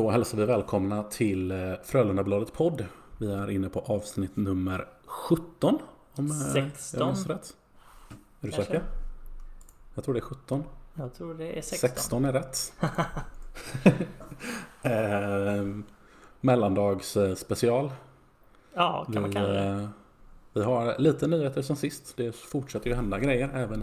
Då hälsar vi välkomna till eh, Frölundabladet podd. Vi är inne på avsnitt nummer 17. Om 16. jag minns rätt. Är du säker? Jag tror det är 17. Jag tror det är 16. 16 är rätt. eh, mellandags eh, special. Ja, kan man kalla det. eh, vi har lite nyheter sen sist. Det fortsätter ju hända grejer även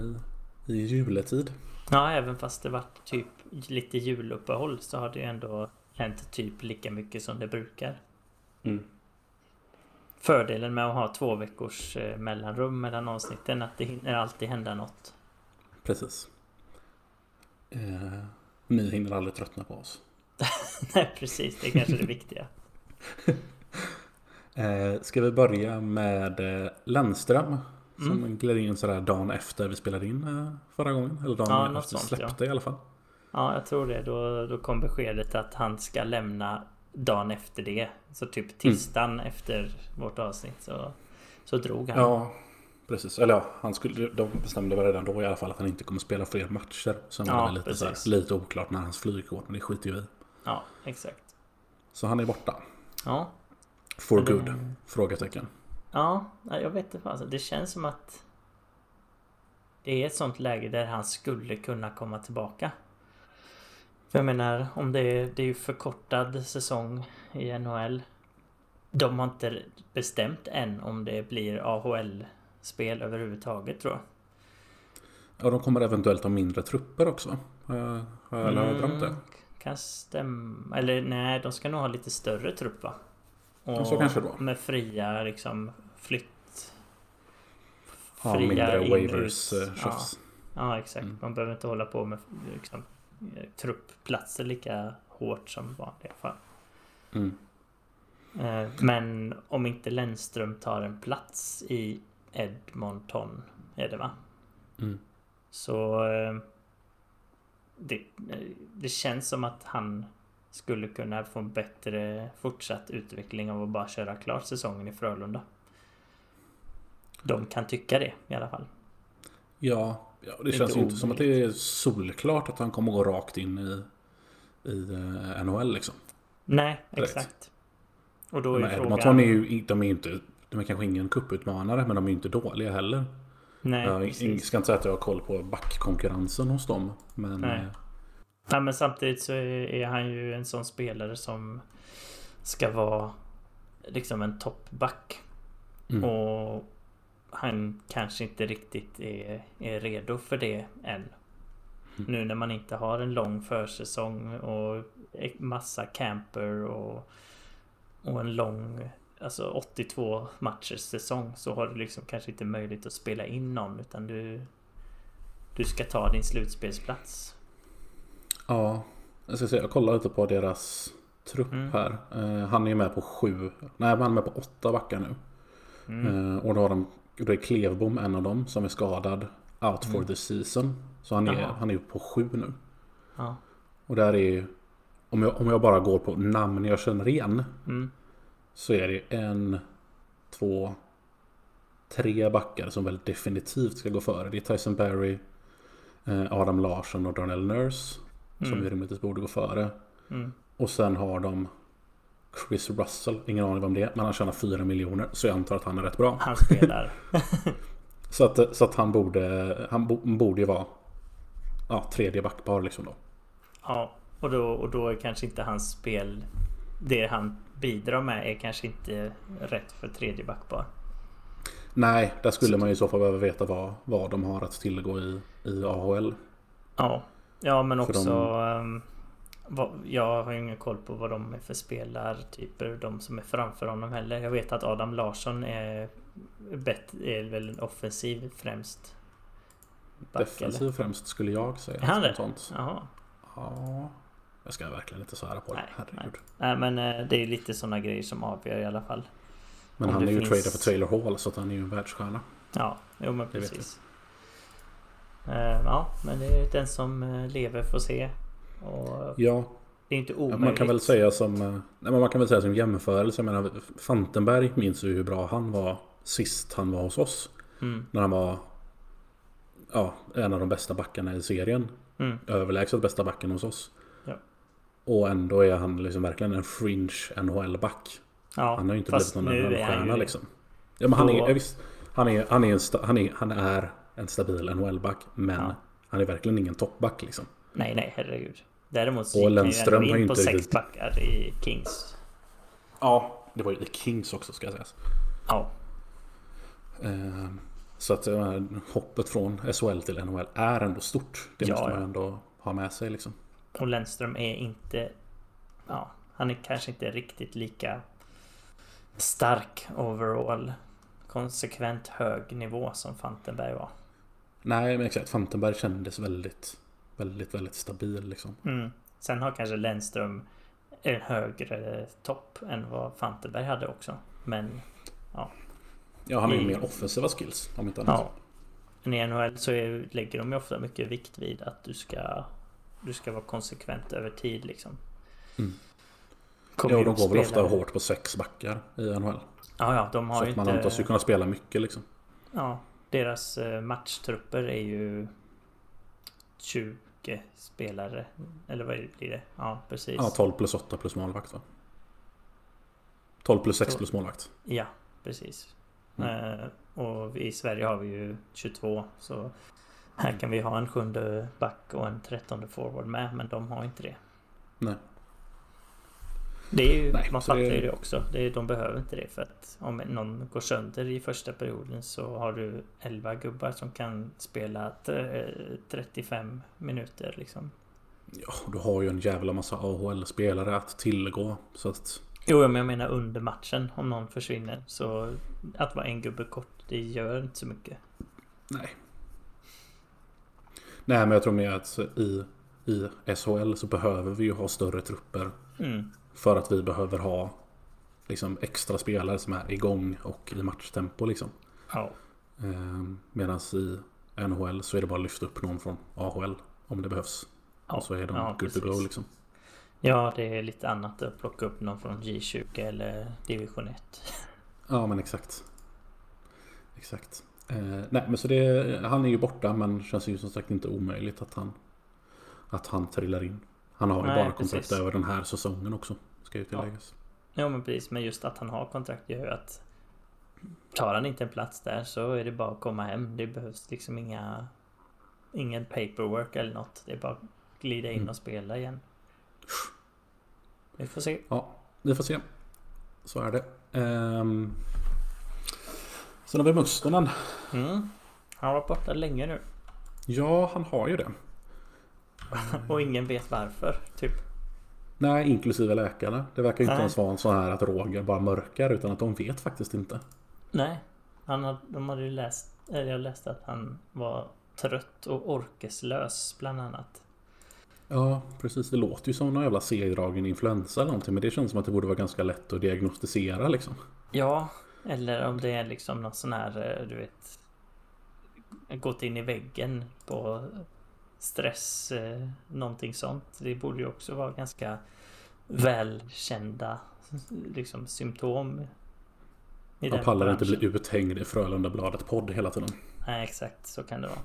i, i juletid. Ja, även fast det varit typ lite juluppehåll så har det ju ändå hänt typ lika mycket som det brukar. Mm. Fördelen med att ha två veckors eh, mellanrum mellan avsnitten är att det hinner alltid hända något. Precis. Eh, ni hinner aldrig tröttna på oss. Nej, precis. Det är kanske det viktiga. Eh, ska vi börja med eh, Lennström? Som Mm. gled in sådär dagen efter vi spelade in eh, förra gången. Eller dagen Ja, efter vi släppte i alla fall. Ja, jag tror det. Då, då kom beskedet att han ska lämna dagen efter det. Så typ tisdagen efter vårt avsnitt så, så drog han. Ja, precis. Eller ja, han skulle, de bestämde väl redan då i alla fall att han inte kommer spela fler matcher. Var Ja, det lite, precis. lite oklart när hans flyg går. Men det skiter ju i. ja exakt. Så han är borta. Ja, For det- good? Frågetecken. Ja, jag vet inte. Alltså, det känns som att det är ett sånt läge där han skulle kunna komma tillbaka. För jag menar, om det är, det är ju förkortad säsong i NHL. De har inte bestämt än om det blir AHL-spel överhuvudtaget tror jag. Ja, de kommer eventuellt ha mindre trupper också. Har jag, jag drömt det? Mm, Kan stämma. Eller nej, de ska nog ha lite större trupp va? Och så kanske då. Med fria liksom flytt... Ja, fria mindre in, waivers ut. eh, tjafs. Ja, exakt. Mm. Man behöver inte hålla på med liksom, truppplatser lika hårt som vanliga fall. Mm. Eh, Men om inte Lennström tar en plats i Edmonton, är det va? Mm. Så eh, det, eh, det känns som att han skulle kunna få en bättre fortsatt utveckling av att bara köra klart säsongen i Frölunda. De kan tycka det i alla fall. Ja, ja det Inte känns ju inte som att det är solklart att han kommer gå rakt in i, i eh, NHL liksom. Nej, Direkt. exakt. Och då är Men ju Edmonton frågan... är ju de är inte de är kanske ingen cuputmanare men de är ju inte dåliga heller. Nej, jag precis. ska inte säga att jag har koll på backkonkurrensen hos dem. Men Nej. eh, Ja, men samtidigt så är, är han ju en sån spelare som ska vara liksom en toppback. mm, Och han kanske inte riktigt är, är redo för det än. Mm. Nu när man inte har en lång försäsong och massa camper och, och en lång Alltså 82 matchers säsong så har du liksom kanske inte möjlighet att spela in någon utan du Du ska ta din slutspelsplats. ja, jag ska säga, jag kollar lite på deras trupp Mm. här. Eh, han är ju med på sju, nej han är med på åtta backar nu. Mm. Eh, och då har de, då är Klevbom en av dem som är skadad out for Mm. the season. Så han är, Jaha. han är på sju nu. Ja. Och där är ju, om jag, om jag bara går på namn jag känner igen. Mm. Så är det en, två, tre backar som väl definitivt ska gå före. Det är Tyson Berry, eh, Adam Larsson och Darnell Nurse. Som Mm. rimligtvis borde gå före. Mm. Och sen har de Chris Russell, ingen aning om det är, men han tjänar 4 miljoner. Så jag antar att han är rätt bra. Han spelar. Så att, så att han borde, han bo, borde ju vara ja, tredje backpar liksom då. Ja, och då, och då är kanske inte hans spel Det han bidrar med är kanske inte rätt för tredje backpar. Nej, där skulle man ju i så fall behöva veta vad, vad de har att tillgå i, i AHL. Ja, ja men också de- ehm, Jag har ingen koll på vad de är för spelartyper De som är framför honom heller. Jag vet att Adam Larsson är bet, är väl en offensiv främst. back, Defensiv främst skulle jag säga. Är han det? eller? Ja, jag ska verkligen inte svära på det. Nej, Herregud. Nej men eh, det är lite sådana grejer som avgör i alla fall. Men Om han är ju finns- tradad för Taylor Hall så att han är ju en världsstjärna. Ja, jo men precis. Eh, Ja, men det är den som eh, lever får se. Och Ja, det är inte omöjligt. Man kan väl säga som eh, nej, man kan väl säga som jämförelse. Jag menar, Fantenberg minns ju hur bra han var sist han var hos oss. Mm, När han var ja, en av de bästa backarna i serien. mm, Överlägset bästa backen hos oss. Ja. Och ändå är han liksom verkligen en fringe NHL-back. Ja, Han har ju inte blivit någon NHL-stjärna liksom. Ja men han är, visst, han är, han är, en, sta, han är, han är en stabil NHL-back. Men Ja. han är verkligen ingen toppback liksom. Nej, nej, herregud. Däremot så gick han ju in på inte sex riktigt- backar i Kings. Ja. Det var ju i Kings också ska sägas. Ja, Eh, så att eh, hoppet från SHL till NHL är ändå stort. Det Ja, måste man ja. ändå ha med sig liksom. och Lennström är inte... Ja, han är kanske inte riktigt lika stark overall. Konsekvent hög nivå som Fantenberg var. Nej men exakt. Fantenberg kändes väldigt, väldigt, väldigt stabil liksom. Mm. Sen har kanske Lennström en högre topp än vad Fantenberg hade också. Men Ja han har ju I- mer offensiva skills om inte annat. ja. Men i NHL så är, lägger de ju ofta mycket vikt vid att du ska Du ska vara konsekvent över tid liksom. Mm. Ja, de går väl ofta hårt på sex backar i NHL. Ja, ja, de har Så ju man inte... antas ju kunna spela mycket liksom. Ja, deras eh, matchtrupper är ju 20 spelare. Eller vad blir det? Ja, precis. Ja, 12 plus 8 plus målvakt va? 12 plus 6 Så- plus målvakt. Ja, precis. Mm. Eh, och i Sverige har vi ju 22. Så här kan vi ha en sjunde back och en trettonde forward med. Men de har inte det. Nej. Det är ju, Nej, man fattar det- ju det också. Det är, de behöver inte det för att om någon går sönder i första perioden så har du 11 gubbar som kan spela t- 35 minuter liksom. Ja, du har ju en jävla massa AHL-spelare att tillgå. Så att... Jo, men jag menar under matchen om någon försvinner. Så att vara en gubbe kort, det gör inte så mycket. Nej. Nej, men jag tror mer att i, i SHL så behöver vi ju ha större trupper. Mm. För att vi behöver ha liksom extra spelare som är igång och i matchtempo liksom. Ja. Medan i NHL så är det bara att lyfta upp någon från AHL om det behövs. Ja, och så är de ja, good to go precis. liksom. Ja, det är lite annat att plocka upp någon från J20 eller Division 1. Ja men exakt. Exakt. Eh, nej men så det, han är ju borta men känns ju som sagt inte omöjligt att han Att han trillar in. Han har ju Nej, bara kontrakt precis. över den här säsongen också. Ska ju tilläggas. Ja, men precis. Men just att han har kontrakt gör ju att tar han inte en plats där så är det bara att komma hem. Det behövs liksom inga ingen paperwork eller något. Det är bara att glida in Mm. och spela igen. Vi får se. Ja, vi får se. Så är det. Ehm. Sen har vi Mustonen. Mm. Han har varit borta länge nu. Ja, han har ju det. Och ingen vet varför. Typ. Nej, inklusive läkarna. Det verkar inte Nej. ens vara en sån här att Roger bara mörkar utan att de vet faktiskt inte. Nej. Han hade, de hade ju läst, eller jag läste att han var trött och orkeslös bland annat. Ja, precis. Det låter ju som någon jävla segdragen influensa eller någonting. Men det känns som att det borde vara ganska lätt att diagnostisera liksom. Ja, eller om det är liksom någon sån här, eh, du vet Gått in i väggen på stress, eh, någonting sånt. Det borde ju också vara ganska välkända liksom symptom. i den pallar inte branschen. bli uthängd i Frölundabladet podd hela tiden. Nej, exakt så kan det vara.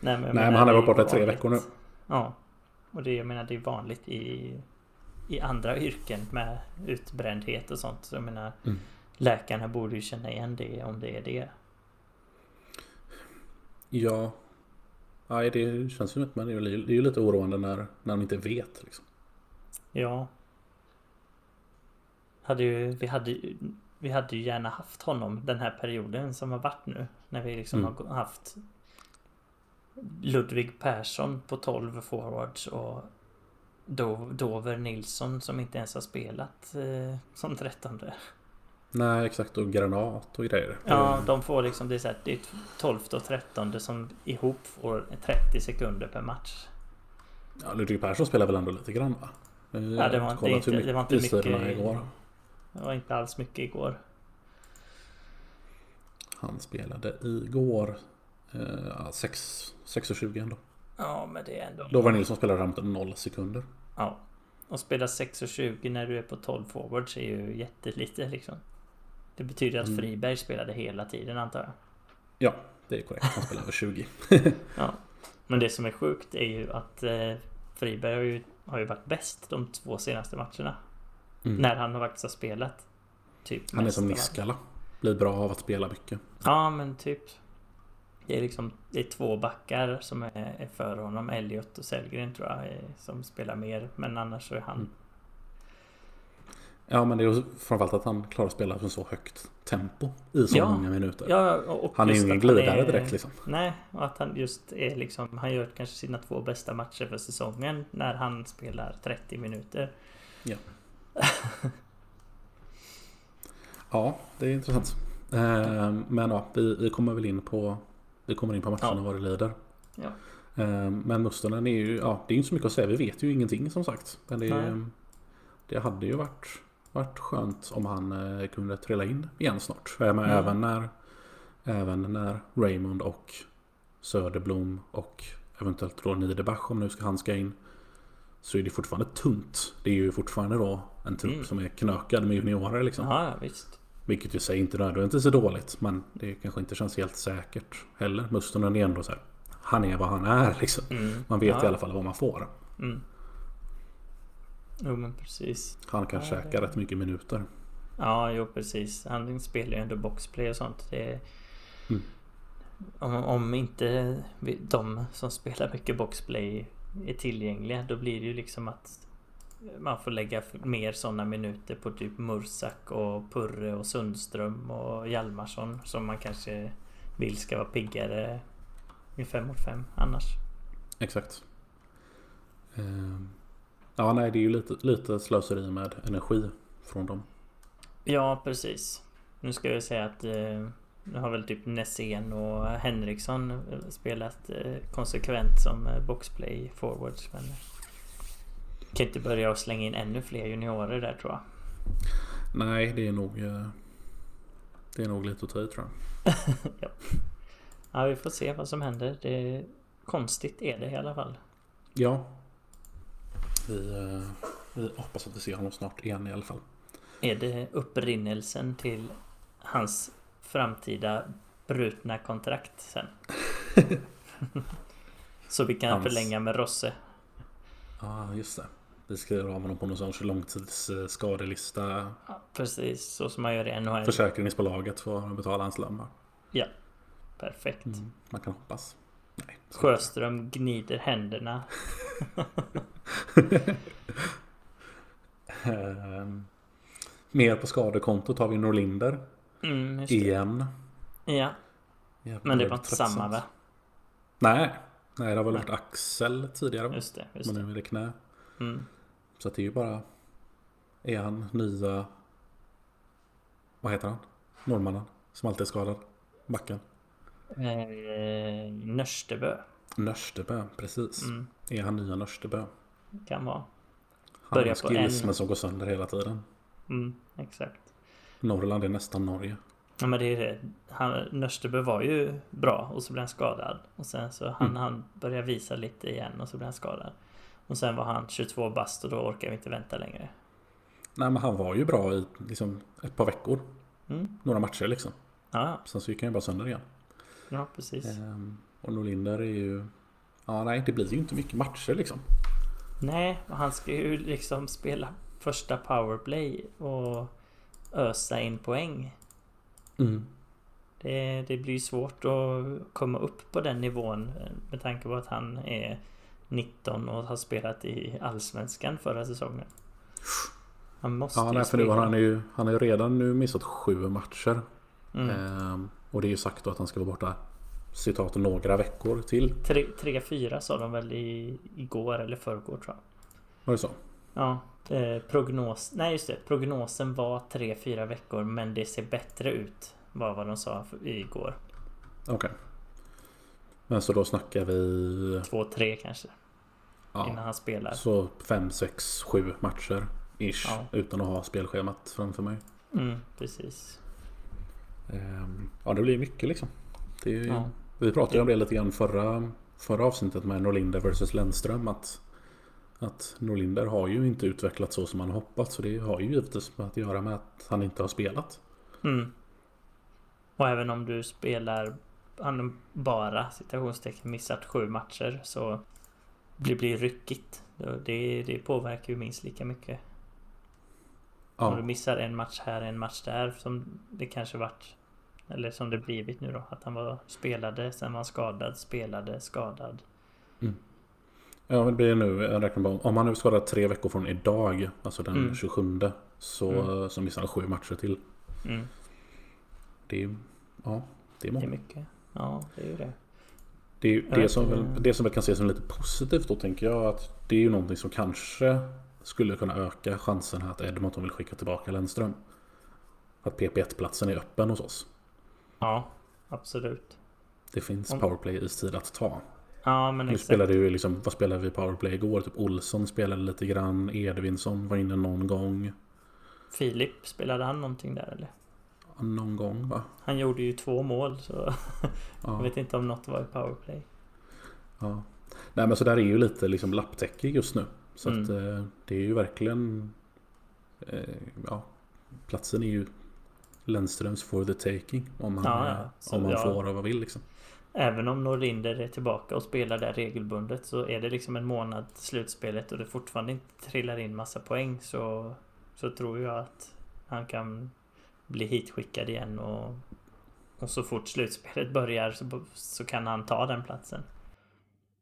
Nej, men, Nej, men han har varit borta i tre veckor nu. Ja, och det jag menar det är vanligt i i andra yrken med utbrändhet och sånt. Så jag menar Mm. läkarna borde ju känna igen det om det är det. Ja. Nej, det känns det är ju det är ju lite oroande när, när de inte vet liksom. Ja. Hade ju, vi, hade, vi hade ju gärna haft honom den här perioden som har varit nu. När vi liksom Mm. har haft Ludvig Persson på 12 forwards och Do- Dover Nilsson som inte ens har spelat eh, som 13. Nej, exakt. Och granat och grejer. Ja, de får liksom det är så här, det är 12 och 13 som ihop får 30 sekunder per match. Ja, Ludvig Persson spelar väl ändå lite grann va? Ja, det var inte, inte, det var inte mycket igår. Det var inte alls mycket igår. Han spelade igår eh, 6 6.20 ändå. Ja, men det är ändå... Dovar Nilsson spelade fram till 0 sekunder. Ja. Och spela 6.20 när du är på 12 forwards är ju jättelite liksom. Det betyder att Mm. Friberg spelade hela tiden antar jag. Ja, det är korrekt. Han spelade över 20. Ja. Men det som är sjukt är ju att eh, Friberg har ju har ju varit bäst de två senaste matcherna. Mm. När han har faktiskt har spelat. Typ Han är som. Niskala. Blir bra av att spela mycket. Ja, men typ. Det är liksom det är två backar som är, är för honom. Elliot och Sellgren tror jag är, som spelar mer. Men annars så är han... Mm. Ja men det är ju framförallt att han klarar att spela på så högt tempo i så Ja. många minuter. Ja, han är ju ingen glidare är- direkt liksom. Nej, och att han just är liksom... Han gör kanske sina två bästa matcher för säsongen när han spelar 30 minuter. Ja, det är intressant. Eh, men ja, vi, vi kommer väl in på Vi kommer in på matcherna Ja. vad det lider. Ja. Eh, men Mustonen är ju, ja det är inte så mycket att säga. Vi vet ju ingenting som sagt. Men det, det hade ju varit, varit skönt om han eh, kunde trilla in igen snart. Men Mm. även när Även när Raymond och Söderblom och eventuellt då Niederbach om nu ska han ska in. Så är det fortfarande tunt. Det är ju fortfarande då en trupp Mm. som är knökad med juniorer liksom. Ja, visst. Vilket ju säger inte nödvändigtvis är dåligt. Men det kanske inte känns helt säkert heller. Mustonen är ändå så här. Han är vad han är liksom. Mm. Man vet ja. i alla fall vad man får. Mm. Jo, men precis. Han kan Ja, käka det- rätt mycket minuter. Ja, jo precis. Han spelar ju ändå boxplay och sånt. Det. Mm. om, om inte de som spelar mycket boxplay är tillgängliga då blir det ju liksom att man får lägga mer sådana minuter på typ Mursak och Purre och Sundström och Hjalmarsson som man kanske vill ska vara piggare i 5 mot 5 annars. Exakt. Ehm, Ja, nej, det är ju lite, lite slöseri med energi från dem. Ja, precis. Nu ska jag säga att eh, nu har väl typ Nässén och Henriksson eh, spelat eh, konsekvent som eh, boxplay forwards. Men kan inte börja att slänga in ännu fler juniorer där tror jag. Nej, det är nog... eh, Det är nog lite att ta i tror jag. Ja, vi får se vad som händer. Det konstigt är det i alla fall. Ja. Vi, eh, vi hoppas att vi ser honom snart igen i alla fall. Är det upprinnelsen till hans framtida brutna kontrakt sen? Så vi kan Hans- förlänga med Rosse. Ja, just det. Vi skriver av honom på någon sorts långtidsskadelista. Ja, precis, så som man gör i NHL. Försäkringsbolaget får betala hans lön bara. Perfekt. Mm, man kan hoppas. Sjöström gnider händerna. Ehm, Mer på skadekontot har vi Norlinder. Mm. Igen. Ja, Jävla men det var inte samma va? Nej. Nej, det har väl varit Axel tidigare. Just det, just Men nu är det knä. Mm. Så det är ju bara... Är han nya... Vad heter han? Norrmannen. Som alltid är skadad. Backen. Eh, Nörstebö. Nörstebö, precis. Mm, Är han nya Nörstebö? kan vara. Han har på skills en. som går sönder hela tiden. Mm, exakt. Norrland är nästan Norge. Ja men det är det. Han, Nörstebö var ju bra och så blev han skadad. Och sen så han, Mm. han började visa lite igen och så blev han skadad. Och sen var han 22 bast och då orkar vi inte vänta längre. Nej men han var ju bra i liksom, ett par veckor. Mm. Några matcher liksom. Ja, Sen så gick han ju bara sönder igen. Ja precis. Ehm, och Norlinder är ju... Ja nej, det blir ju inte mycket matcher liksom. Nej, och han ska ju liksom spela första powerplay och ösa in poäng. Mm. Det, det blir svårt att komma upp på den nivån eh, med tanke på att han är 19 och har spelat i Allsvenskan förra säsongen. Han måste Ja, ju nej, för nu har han ju, han har ju redan nu missat sju matcher. Mm. Ehm, och det är ju sagt då att han ska vara borta citat några veckor till. 3-4 sa de väl i, igår eller förrgår tror jag. Var det så? Ja, eh, prognos... Nej just det, prognosen var 3-4 veckor men det ser bättre ut. Var vad de sa igår. Okej. Men så då snackar vi... 2-3 kanske. Innan Ja, han spelar. så fem, sex, sju matcher. Ish. Ja. Utan att ha spelschemat framför mig. Mm, precis. Ehm, ja, det blir mycket liksom. Ju, Ja. Vi pratade ju om det lite grann förra, förra avsnittet med Norlinder vs Lennström. Att, att Norlinder har ju inte utvecklats så som han hoppats. Så det har ju givetvis att göra med att han inte har spelat. Mm. Och även om du spelar han bara citationstecken missat sju matcher så det blir ryckigt. Det, det påverkar ju minst lika mycket. Ja. Om du missar en match här, en match där som det kanske varit eller som det blivit nu då. Att han var spelade, sen var skadad, spelade, skadad. Mm. Ja, det blir nu, jag räknar bara, om han nu skadad tre veckor från idag, alltså den mm. 27, så, mm. så missar han sju matcher till. Mm. Det är ja, det är många. Det är mycket. Ja, det är ju det. Det, är, det, som, väl, det som väl kan ses som lite positivt då tänker jag att det är ju någonting som kanske skulle kunna öka chansen att Edmonton vill skicka tillbaka Lennström. Att PP1-platsen är öppen hos oss. Ja, absolut. Det finns powerplay-istid att ta. Ja, men nu exakt. spelade ju liksom, vad spelade vi powerplay igår? Typ Olsson spelade lite grann, Edvinsson var inne någon gång. Filip, spelade han någonting där eller? Någon gång va? Han gjorde ju två mål så ja. jag vet inte om något var i powerplay. Ja. Nej men så där är ju lite liksom lapptäcke just nu. Så mm. att eh, det är ju verkligen eh, Ja Platsen är ju Lennströms for the taking. Om man, ja, ja. Så, om man ja. får och vad vill liksom. Även om Norlinder är tillbaka och spelar där regelbundet så är det liksom en månad slutspelet och det fortfarande inte trillar in massa poäng så Så tror jag att han kan bli hitskickad igen och Och så fort slutspelet börjar så, så kan han ta den platsen.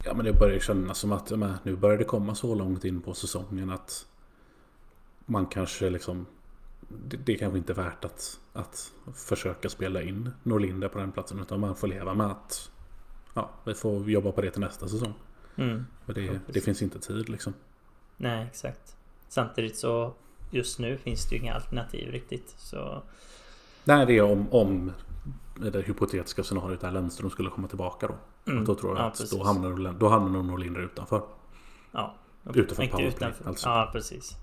Ja men det börjar kännas som att men, nu börjar det komma så långt in på säsongen att Man kanske liksom det, det är kanske inte är värt att, att försöka spela in Norlinder på den platsen. Utan man får leva med att ja, vi får jobba på det till nästa säsong. Mm. För det, det finns inte tid liksom. Nej, exakt. Samtidigt så just nu finns det ju inga alternativ riktigt. Så... Nej, det är om, om det hypotetiska scenariot där Lennström skulle komma tillbaka då. Mm. Då tror jag ja, att då hamnar, då hamnar Norlinder utanför. Ja. Utanför powerplay utanför. alltså. Ja, precis.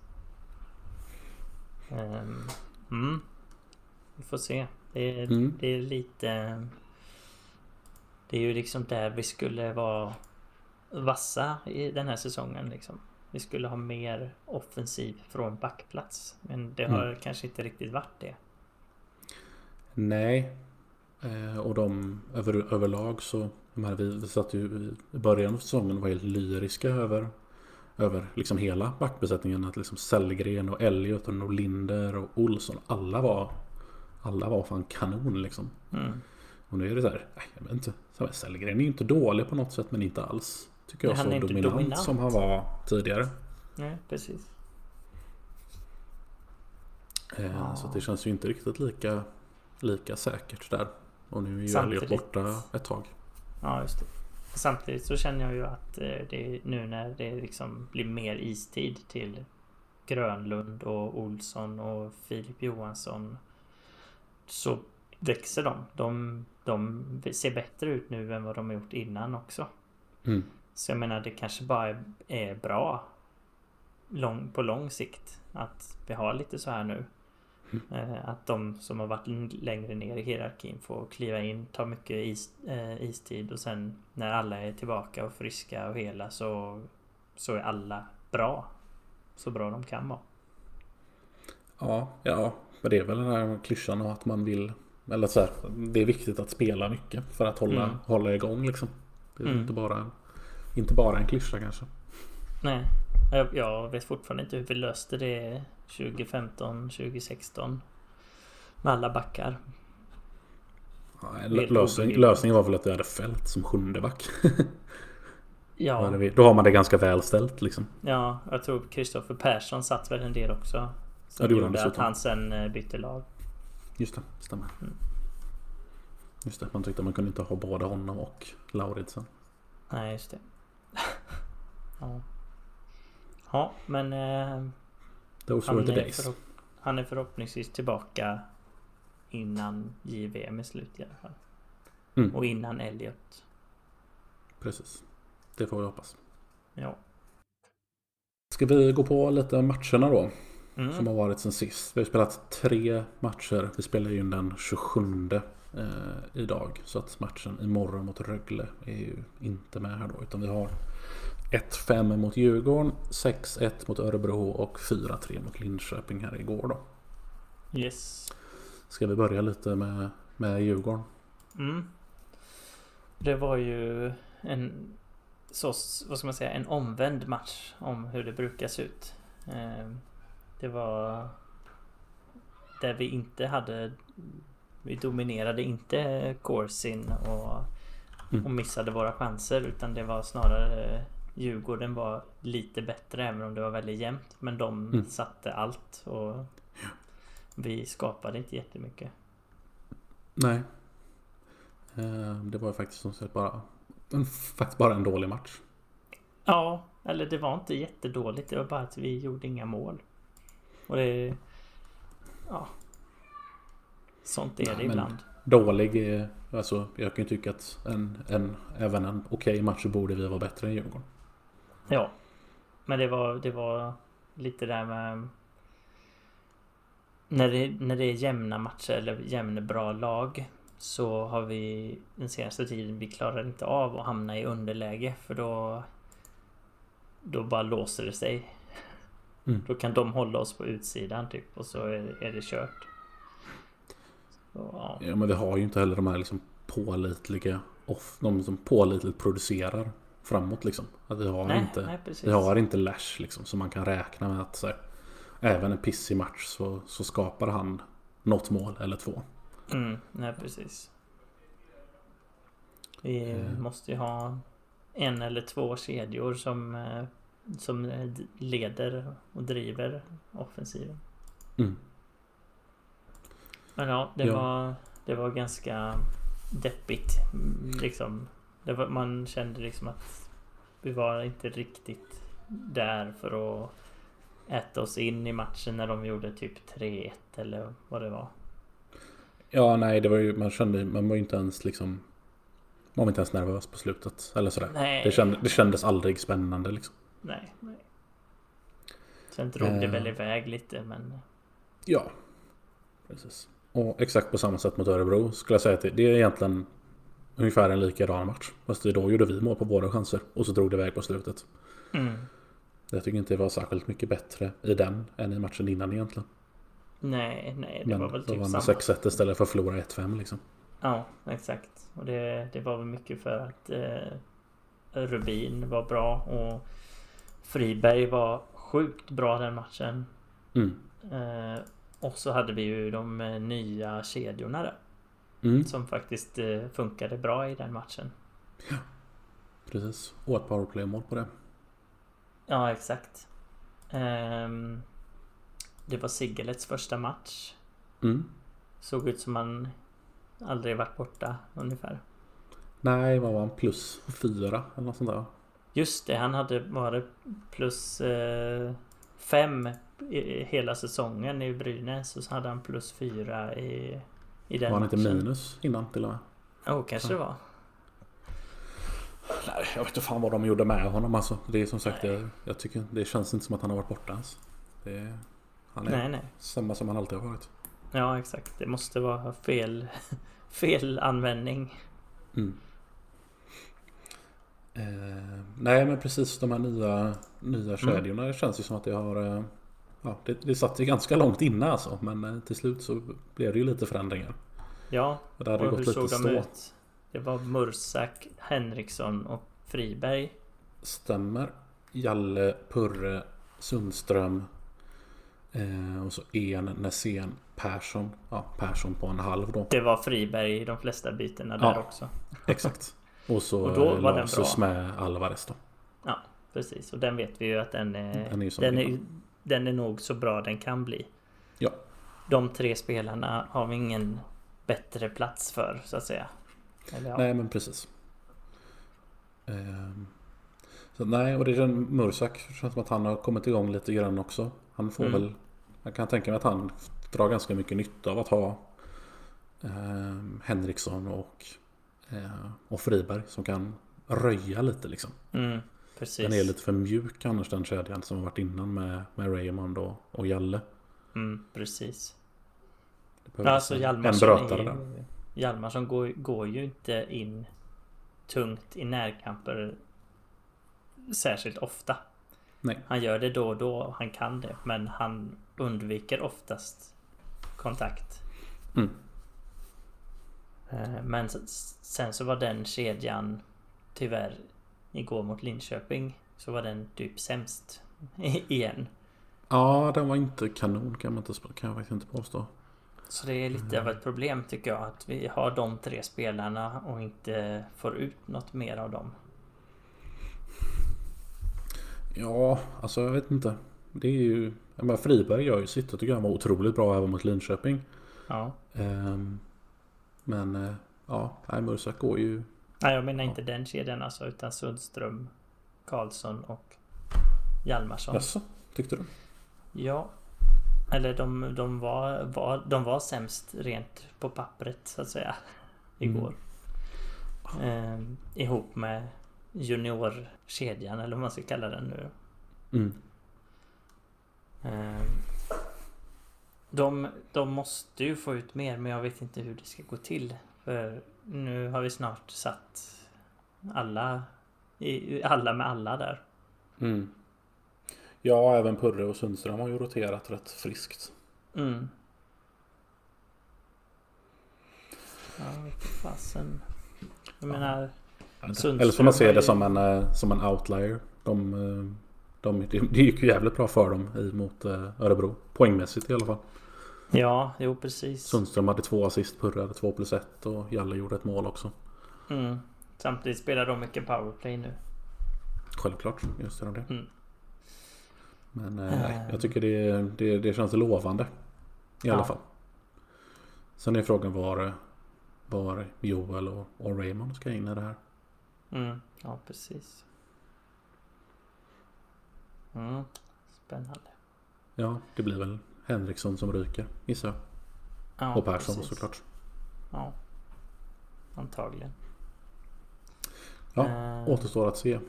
Um, mm. Vi får se. Det är, mm. det är lite... Det är ju liksom där vi skulle vara vassa i den här säsongen liksom. Vi skulle ha mer offensiv från backplats. Men det har mm. kanske inte riktigt varit det. Nej. Eh, och de över, överlag så... De vi, vi satt ju i början av säsongen och var helt lyriska över över liksom hela backbesättningen. Att liksom Sellgren och Elliot och Norlinder och Olsson. Alla var Alla var fan kanon liksom. Mm. Och nu är det så här. Jag vet inte. Sellgren är ju inte dålig på något sätt men inte alls. Tycker jag så dominant, dominant, som han var tidigare. Nej precis. Eh. Så det känns ju inte riktigt lika Lika säkert där. Och nu är ju Elliot borta ett tag. Ja just det. Samtidigt så känner jag ju att eh, det nu när det liksom blir mer istid till Grönlund och Olsson och Filip Johansson så växer de. De, de ser bättre ut nu än vad de har gjort innan också. Mm. Så jag menar det kanske bara är bra lång, på lång sikt att vi har lite så här nu. Eh, att de som har varit längre ner i hierarkin får kliva in, ta mycket is, eh, istid och sen när alla är tillbaka och friska och hela så, så är alla bra. Så bra de kan vara. Ja, ja, men det är väl den här klyschan att man vill eller så här, det är viktigt att spela mycket för att hålla, mm. hålla igång liksom. Det är mm. inte, bara, inte bara en klyscha kanske. Nej, jag, jag vet fortfarande inte hur vi löste det 2015, 2016. Med alla backar. Nej, lösning, lösningen var väl att vi hade fält som sjunde back. ja. Då har man det ganska väl ställt liksom. Ja, jag tror Kristoffer Persson satt väl en del också. Som ja, det gjorde han att han sen eh, bytte lag. Just det, stämmer. Mm. Just det, man tyckte man kunde inte ha både honom och Lauridsen. Nej, just det. ja. Ja, men... Eh, Those were the days. Han är förhoppningsvis tillbaka innan JVM är slut i alla fall. Mm. Och innan Elliot. Precis. Det får vi hoppas. Ja. Ska vi gå på lite matcherna då? Mm. Som har varit sen sist. Vi har spelat tre matcher. Vi spelar ju in den 27 eh, idag. Så att matchen imorgon mot Rögle är ju inte med här då. Utan vi har 1-5 mot Djurgården, 6-1 mot Örebro och 4-3 mot Linköping här igår då. Yes. Ska vi börja lite med, med Djurgården? Mm. Det var ju en så, vad ska man säga, en omvänd match om hur det brukar se ut. Eh, det var där vi inte hade vi dominerade inte Corsin och, Mm. och missade våra chanser utan det var snarare Djurgården var lite bättre även om det var väldigt jämnt. Men de Mm. satte allt och vi skapade inte jättemycket. Nej. Eh, Det var faktiskt som sagt bara en, faktiskt bara en dålig match. Ja, eller det var inte jättedåligt. Det var bara att vi gjorde inga mål. Och det... Ja. Sånt är Nej, det ibland. Dålig är, alltså jag kan ju tycka att en, en, även en okej match så borde vi vara bättre än Djurgården. Ja. Men det var, det var lite där med... När det, när det är jämna matcher eller jämna bra lag så har vi den senaste tiden, vi klarar inte av att hamna i underläge för då då bara låser det sig. Mm. Då kan de hålla oss på utsidan typ och så är, är det kört. Så, ja. Ja, men vi har ju inte heller de här liksom pålitliga off, de som pålitligt producerar framåt liksom. Att vi har Nej, inte nej. Vi har inte Lash liksom så man kan räkna med att så här, även en pissig match så, så skapar han något mål eller två. Mm, nej precis. Vi Mm. måste ju ha en eller två kedjor som, eh, som eh, leder och driver offensiven. Mm. Men ja, det, Ja. Var, det var ganska deppigt. Liksom. Det var, man kände liksom att vi var inte riktigt där för att äta oss in i matchen när de gjorde typ 3-1 eller vad det var. Ja, nej, det var ju, man kände, man var ju inte ens liksom Man var inte ens nervös på slutet eller sådär. Nej. Det, känd, det kändes aldrig spännande liksom. Nej, nej. Sen drog det Eh. väl iväg lite men... Ja, precis. Och exakt på samma sätt mot Örebro skulle jag säga att det, det är egentligen ungefär en likadan match. Fast då gjorde vi mål på våra chanser och så drog det iväg på slutet. Mm. Jag tycker inte det var särskilt mycket bättre i den än i matchen innan egentligen. Nej, nej, det Men var väl då typ vann man samma. 6-1 istället för att förlora 1-5 liksom. Ja, exakt. Och det, det var väl mycket för att eh, Rubin var bra och Friberg var sjukt bra den matchen. Mm. Eh, och så hade vi ju de eh, nya kedjorna där. Mm, Som faktiskt eh, funkade bra i den matchen. precis. Och ett powerplay-mål på det. Ja, exakt. Ehm, det var Sigelets första match. Mm. Såg ut som han aldrig varit borta ungefär. Nej, vad var han? Plus fyra eller något sånt där. Just det, han hade varit plus eh, fem i hela säsongen i Brynäs och så hade han plus fyra i, i den var han inte minus innan till och med? Oh, kanske det var. Nej, jag vet inte fan vad de gjorde med honom alltså. Det är som sagt, jag, jag tycker det känns inte som att han har varit borta ens. Det är, han är Nej, nej. samma som han alltid har varit. Ja, exakt. Det måste vara fel, fel användning. Mm. Eh, nej men precis de här nya, nya kedjorna det känns ju som att det har eh, ja, det, det satt ju ganska långt inne alltså men eh, till slut så blev det ju lite förändringar. Ja, det hade och gått hur såg de ut? Det var Mursak, Henriksson och Friberg. Stämmer. Jalle, Purre, Sundström eh, och så en Nässén, Persson. Ja, Persson på en halv då. Det var Friberg i de flesta bytena Ja. där också. Exakt. Och så Och då eh, var den Lasus bra. med Alvarez då. Ja, precis. Och den vet vi ju att den är... Den är den, är. Den är nog så bra den kan bli. Ja. De tre spelarna har vi ingen bättre plats för, så att säga. Ja. Nej men precis. Ehm, så nej och det känns Mursak känns som att han har kommit igång lite grann också. Han får Mm. väl Jag kan tänka mig att han drar ganska mycket nytta av att ha ehm, Henriksson och eh, och Friberg som kan röja lite liksom. Mm, precis. Den är lite för mjuk annars den kedjan som har varit innan med, med Raymond och, och Jalle. Mm, precis. Alltså Hjalmarsson, en brötare där. Hjalmarsson går, går ju inte in tungt i närkamper särskilt ofta. Nej. Han gör det då och då, han kan det, men han undviker oftast kontakt. Mm. Eh, Men sen så var den kedjan tyvärr igår mot Linköping så var den typ sämst igen. Ja, den var inte kanon kan, man inte, kan jag faktiskt inte påstå. Så det är lite av ett problem tycker jag att vi har de tre spelarna och inte får ut något mer av dem. Ja, alltså jag vet inte. Det är ju... Jag menar, Friberg gör ju sitt. Jag tycker han var otroligt bra även mot Linköping. Ja. Ehm, men eh, ja, Mursak går ju... Nej, jag menar inte den kedjan alltså utan Sundström, Karlsson och Hjalmarsson. Jaså, tyckte du? Ja. Eller de, de, var, var, de var sämst rent på pappret så att säga. Igår. Ehm, ihop med juniorkedjan eller vad man ska kalla den nu. Mm. Ehm, de, de måste ju få ut mer men jag vet inte hur det ska gå till. För nu har vi snart satt alla, i, alla med alla där. Mm. Ja, även Purre och Sundström har ju roterat rätt friskt. Mm. Ja, fasen. Jag menar... Sundström Eller som man ser har det ju- som en, eh, som en outlier. De, eh, de, det gick ju jävligt bra för dem i, mot eh, Örebro. Poängmässigt i alla fall. Ja, jo precis. Sundström hade två assist, Purre hade två plus ett och Jalle gjorde ett mål också. Mm. Samtidigt spelar de mycket powerplay nu. Självklart, just det. det. Mm. Men nej, Eh. jag tycker det, det, det känns lovande. I alla Ja. fall. Sen är frågan var, var Joel och, och Raymond ska in i det här. Mm. Ja, precis. Mm. Spännande. Ja, det blir väl Henriksson som ryker gissar jag. Ja, Och Persson precis. såklart. Ja. Antagligen. Ja, Eh, Återstår att se.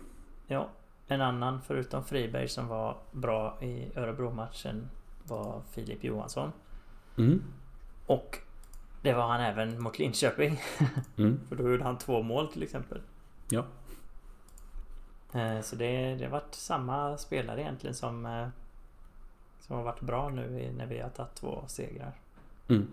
Ja, en annan förutom Friberg som var bra i Örebro-matchen var Filip Johansson. Mm. Och det var han även mot Linköping. Mm. För då gjorde han två mål till exempel. Ja. Eh, Så det, det varit samma spelare egentligen som eh, Som har varit bra nu när vi har tagit två segrar. Mm.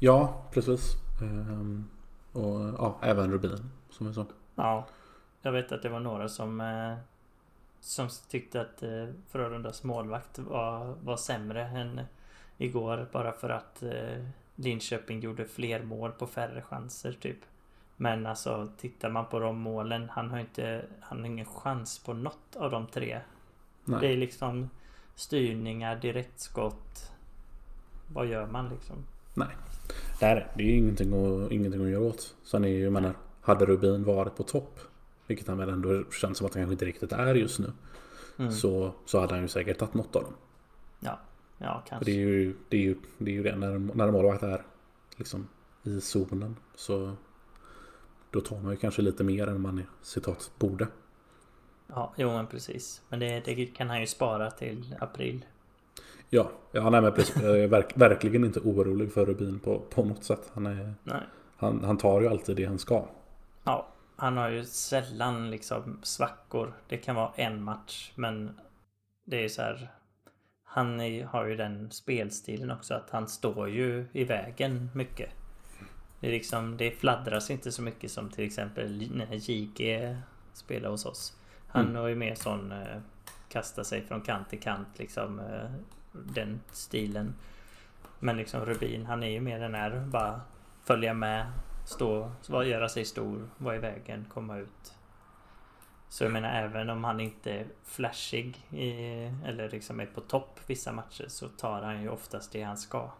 Ja, precis. Ehm, och ja, även Rubin som vi sa. Ja. Jag vet att det var några som eh, Som tyckte att eh, Frölundas målvakt var, var sämre än igår bara för att eh, Linköping gjorde fler mål på färre chanser typ. Men alltså tittar man på de målen Han har inte Han har ingen chans på något av de tre Nej. Det är liksom styrningar, direktskott. Vad gör man liksom? Nej, det är ju ingenting att, ingenting att göra åt. Sen är ju, jag menar, hade Rubin varit på topp, vilket han väl ändå känns som att han kanske inte riktigt är just nu, Mm. så, så hade han ju säkert tagit något av dem. Ja, ja För kanske. det är ju det, är ju, det, är ju det. när, när en målvakt är liksom i zonen så då tar man ju kanske lite mer än man citat borde. Ja, jo men precis. Men det, det kan han ju spara till april. Ja, ja nej, men precis, jag är verk, verkligen inte orolig för Rubin på, på något sätt. Han, är, han, han tar ju alltid det han ska. Ja, han har ju sällan liksom svackor. Det kan vara en match, men det är så här. Han är, har ju den spelstilen också att han står ju i vägen mycket. Det är liksom, det fladdras inte så mycket som till exempel när JG spelar hos oss. Han Mm. har ju mer sån eh, kasta sig från kant till kant liksom eh, den stilen. Men liksom Rubin, han är ju mer den här bara följa med, stå, göra sig stor, vara i vägen, komma ut. Så jag menar även om han inte är flashig i, eller liksom är på topp vissa matcher så tar han ju oftast det han ska.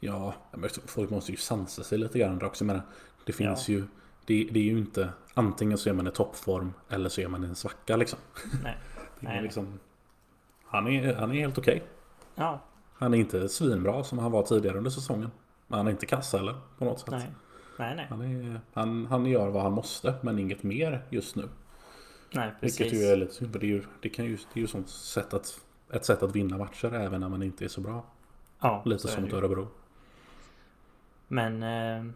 Ja, men folk måste ju sansa sig lite grann också. Men det finns ju det, det är ju inte antingen så är man i toppform eller så är man i en svacka liksom. Nej. Nej. liksom han, är, han är helt okej. Ja, Han är inte svinbra som han var tidigare under säsongen. Men han är inte kass heller på något sätt. nej. Nej, nej. Han, är, han, han gör vad han måste men inget mer just nu. Nej, Vilket precis. ju är lite synd. Det är ju, det kan ju, det är ju sånt sätt att, ett sätt att vinna matcher även när man inte är så bra. Ja, Lite så som. Örebro. Men eh,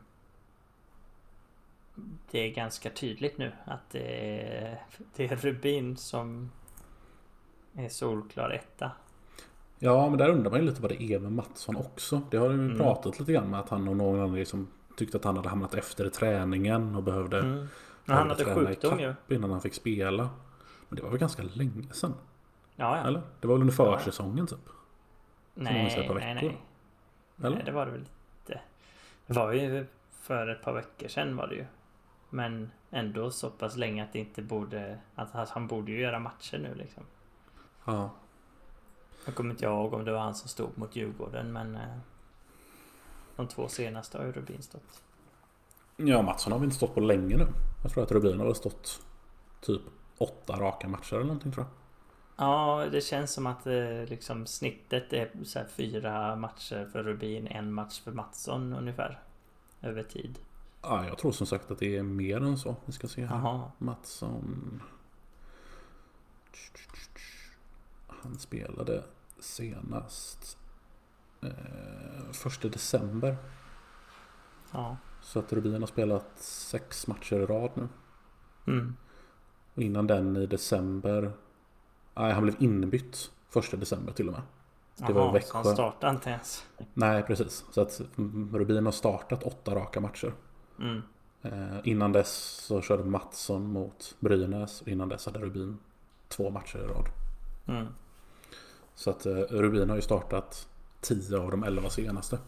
det är ganska tydligt nu att det är, det är Rubin som är solklar etta. Ja, men där undrar man ju lite vad det är med Mattsson också. Det har ju Mm. pratat lite grann med att han och någon annan liksom tyckte att han hade hamnat efter i träningen och behövde Mm. Men han behövde hade sjukdom ju. Innan han fick spela. Men det var väl ganska länge sedan? Ja, ja. Eller? Det var väl under försäsongen typ? Nej, nej, nej. Eller? Nej, det var det väl inte. Det var ju för ett par veckor sedan var det ju. Men ändå så pass länge att det inte borde... Att han- han borde ju göra matcher nu liksom. Ja. Jag kommer inte ihåg om det var han som stod mot Djurgården men... eh, De två senaste har ju Rubin stått. Ja, Mattsson har vi inte stått på länge nu. Jag tror att Rubin har väl stått typ åtta raka matcher eller någonting tror jag. Ja, det känns som att eh, liksom snittet är så fyra matcher för Rubin, en match för Mattsson ungefär. Över tid. Ja, jag tror som sagt att det är mer än så. Vi ska se här. Jaha. Mattsson. Han spelade senast eh, första december. Ja. Så att Rubin har spelat sex matcher i rad nu. Mm. Och innan den i december. Nej, han blev inbytt första december till och med. Det var Jaha, Växjö. så han startade inte ens. Nej, precis. Så att Rubin har startat åtta raka matcher. Mm. Eh, innan dess så körde Mattsson mot Brynäs. Innan dess hade Rubin två matcher i rad. Mm. Så att eh, Rubin har ju startat 10 av de 11 senaste.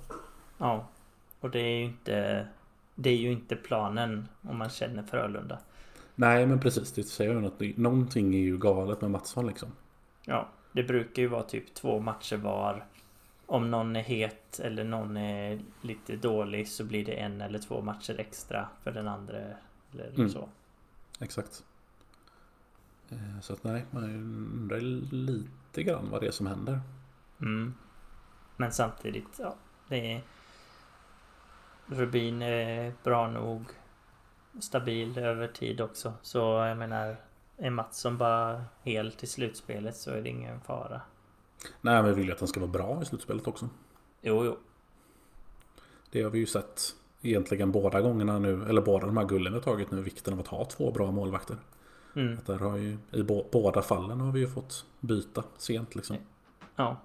Ja. Och det är ju inte... Det är ju inte planen om man känner Frölunda. Nej men precis, det säger ju något. Någonting är ju galet med Mattsson liksom. Ja, det brukar ju vara typ två matcher var. Om någon är het eller någon är lite dålig så blir det en eller två matcher extra för den andra. Eller Mm. så. Exakt. Eh, Så att nej, man undrar lite grann vad det är som händer. Mm. Men samtidigt, ja. Det är... Rubin är bra nog. Stabil över tid också. Så jag menar... Är Mattsson bara helt i slutspelet så är det ingen fara. Nej men vi vill ju att han ska vara bra i slutspelet också. Jo, jo. Det har vi ju sett egentligen båda gångerna nu. Eller båda de här gullen vi har tagit nu. Vikten av att ha två bra målvakter. Mm. Att där har ju, I bå- båda fallen har vi ju fått byta sent liksom. Ja.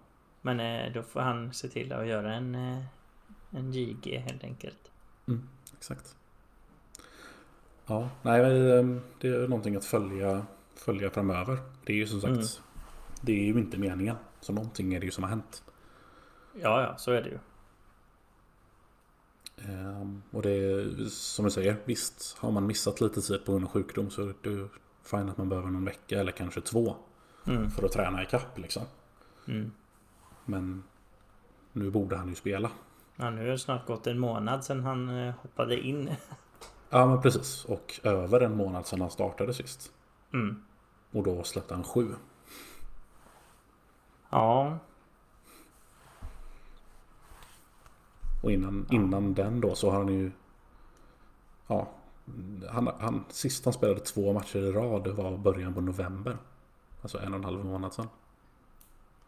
Men eh, då får han se till att göra en, eh, en JG helt enkelt. Exakt. Ja, nej men eh, det är någonting att följa, följa framöver. Det är ju som sagt Mm. Det är ju inte meningen. Så någonting är det ju som har hänt. Ja, ja, så är det ju. Ehm, och det är som du säger, visst har man missat lite tid på grund av sjukdom så är det fine att man behöver någon vecka eller kanske två Mm. för att träna ikapp liksom. Mm. Men nu borde han ju spela. Ja, nu har det snart gått en månad sedan han eh, hoppade in. Ja men precis. Och över en månad sedan han startade sist. Mm. Och då släppte han sju. Ja, Och innan, innan den då så har han ju... Ja. Han, han, sist han spelade två matcher i rad var början på november. Alltså en och en halv månad sedan.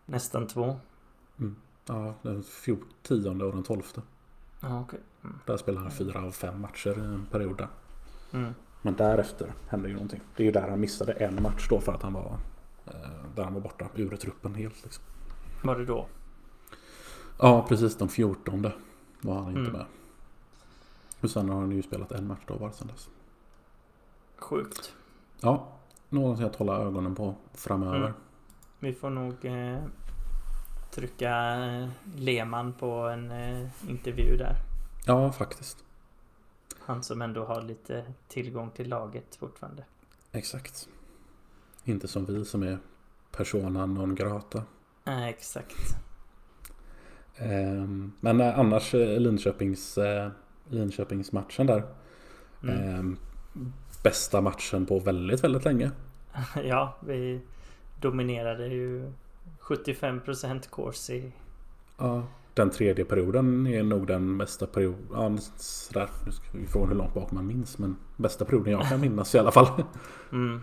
nästan två. Ja, den 14, tionde och den tolfte. Ja, okej. Mm. Där spelade han fyra av fem matcher i en period där. Mm. Men därefter hände ju någonting. Det är ju där han missade en match då för att han var... Eh, där han var borta ur truppen helt liksom. Var det då? Ja, precis den 14 var han inte Mm. med. Och sen har han ju spelat en match då det sen dess. Sjukt. Ja, någonting att hålla ögonen på framöver. Mm. Vi får nog eh, trycka eh, Lehmann på en eh, intervju där. Ja, faktiskt. Han som ändå har lite tillgång till laget fortfarande. Exakt. Inte som vi som är persona non grata. Nej, exakt. Ehm, Men eh, annars eh, Linköpings, eh, Linköpingsmatchen där. Mm. Ehm, Bästa matchen på väldigt, väldigt länge. Ja, vi dominerade ju 75% Corsi. Ja, den tredje perioden är nog den bästa perioden. Ja, sådär. Nu ska vi fråga hur långt bak man minns. Men bästa perioden jag kan minnas i alla fall. Mm.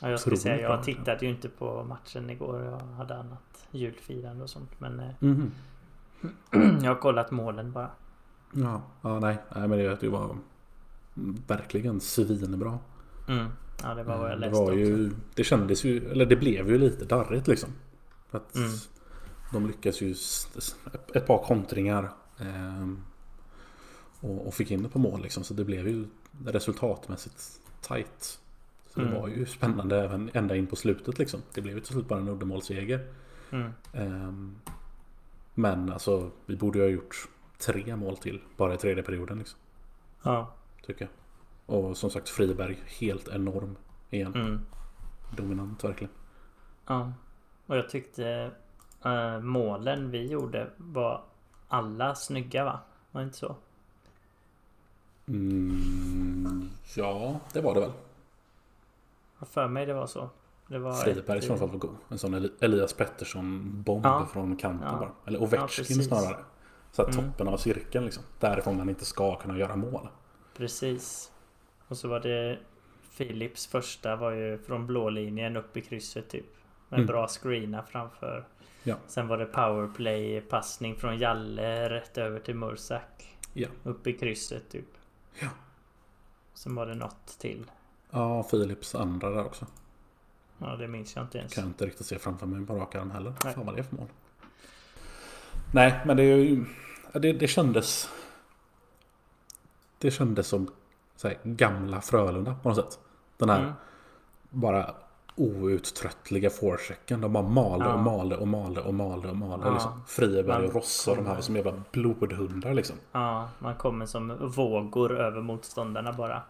Ja, jag Otroligt säga, jag tittade ju inte på matchen igår. Jag hade annat julfirande och sånt. Men eh, Mhm. jag har kollat målen bara. Ja, ja nej. nej men det, det var verkligen svinbra. Mm. Ja, det var vad jag det läste var ju, Det kändes ju, eller det blev ju lite darrigt liksom. Att Mm. De lyckas ju ett par kontringar. ehm, och, och fick in det på mål liksom. Så det blev ju resultatmässigt tight. Så det Mm. var ju spännande även ända in på slutet liksom. Det blev ju till slut bara en uddamålsseger. Mm. Ehm, men alltså vi borde ju ha gjort tre mål till bara i tredje perioden liksom. Ja. Tycker jag. Och som sagt Friberg helt enorm igen. Mm. Dominant verkligen. Ja. Och jag tyckte eh, målen vi gjorde var alla snygga va? Var det inte så? Mm, ja, det var det väl. För mig det var så. Det var Friberg ett- fall var god. En sån Eli- Elias Pettersson-bomb Ja. från kanten Ja. bara. Eller Ja, Ovechkin precis. snarare. Så att Mm. toppen av cirkeln liksom. Därifrån man inte ska kunna göra mål. Precis. Och så var det Philips första var ju från blå linjen upp i krysset typ. Med Mm. bra screena framför. Ja. Sen var det powerplay passning från Jalle rätt över till Mursak. Ja. Upp i krysset typ. Ja. Sen var det något till. Ja, Philips andra där också. Ja det minns jag inte ens. Kan inte riktigt se framför mig på rak arm heller. Nej. Fan vad det är för mål. Nej, men det är ju... Det, det kändes... Det kändes som här, gamla Frölunda på något sätt. Den här Mm. bara outtröttliga forechecken. De bara malde Ja. och malde och malde och malde och malde. Ja. Liksom. Friberg och Rosse och de här som jävla blodhundar liksom. Ja, man kommer som vågor över motståndarna bara.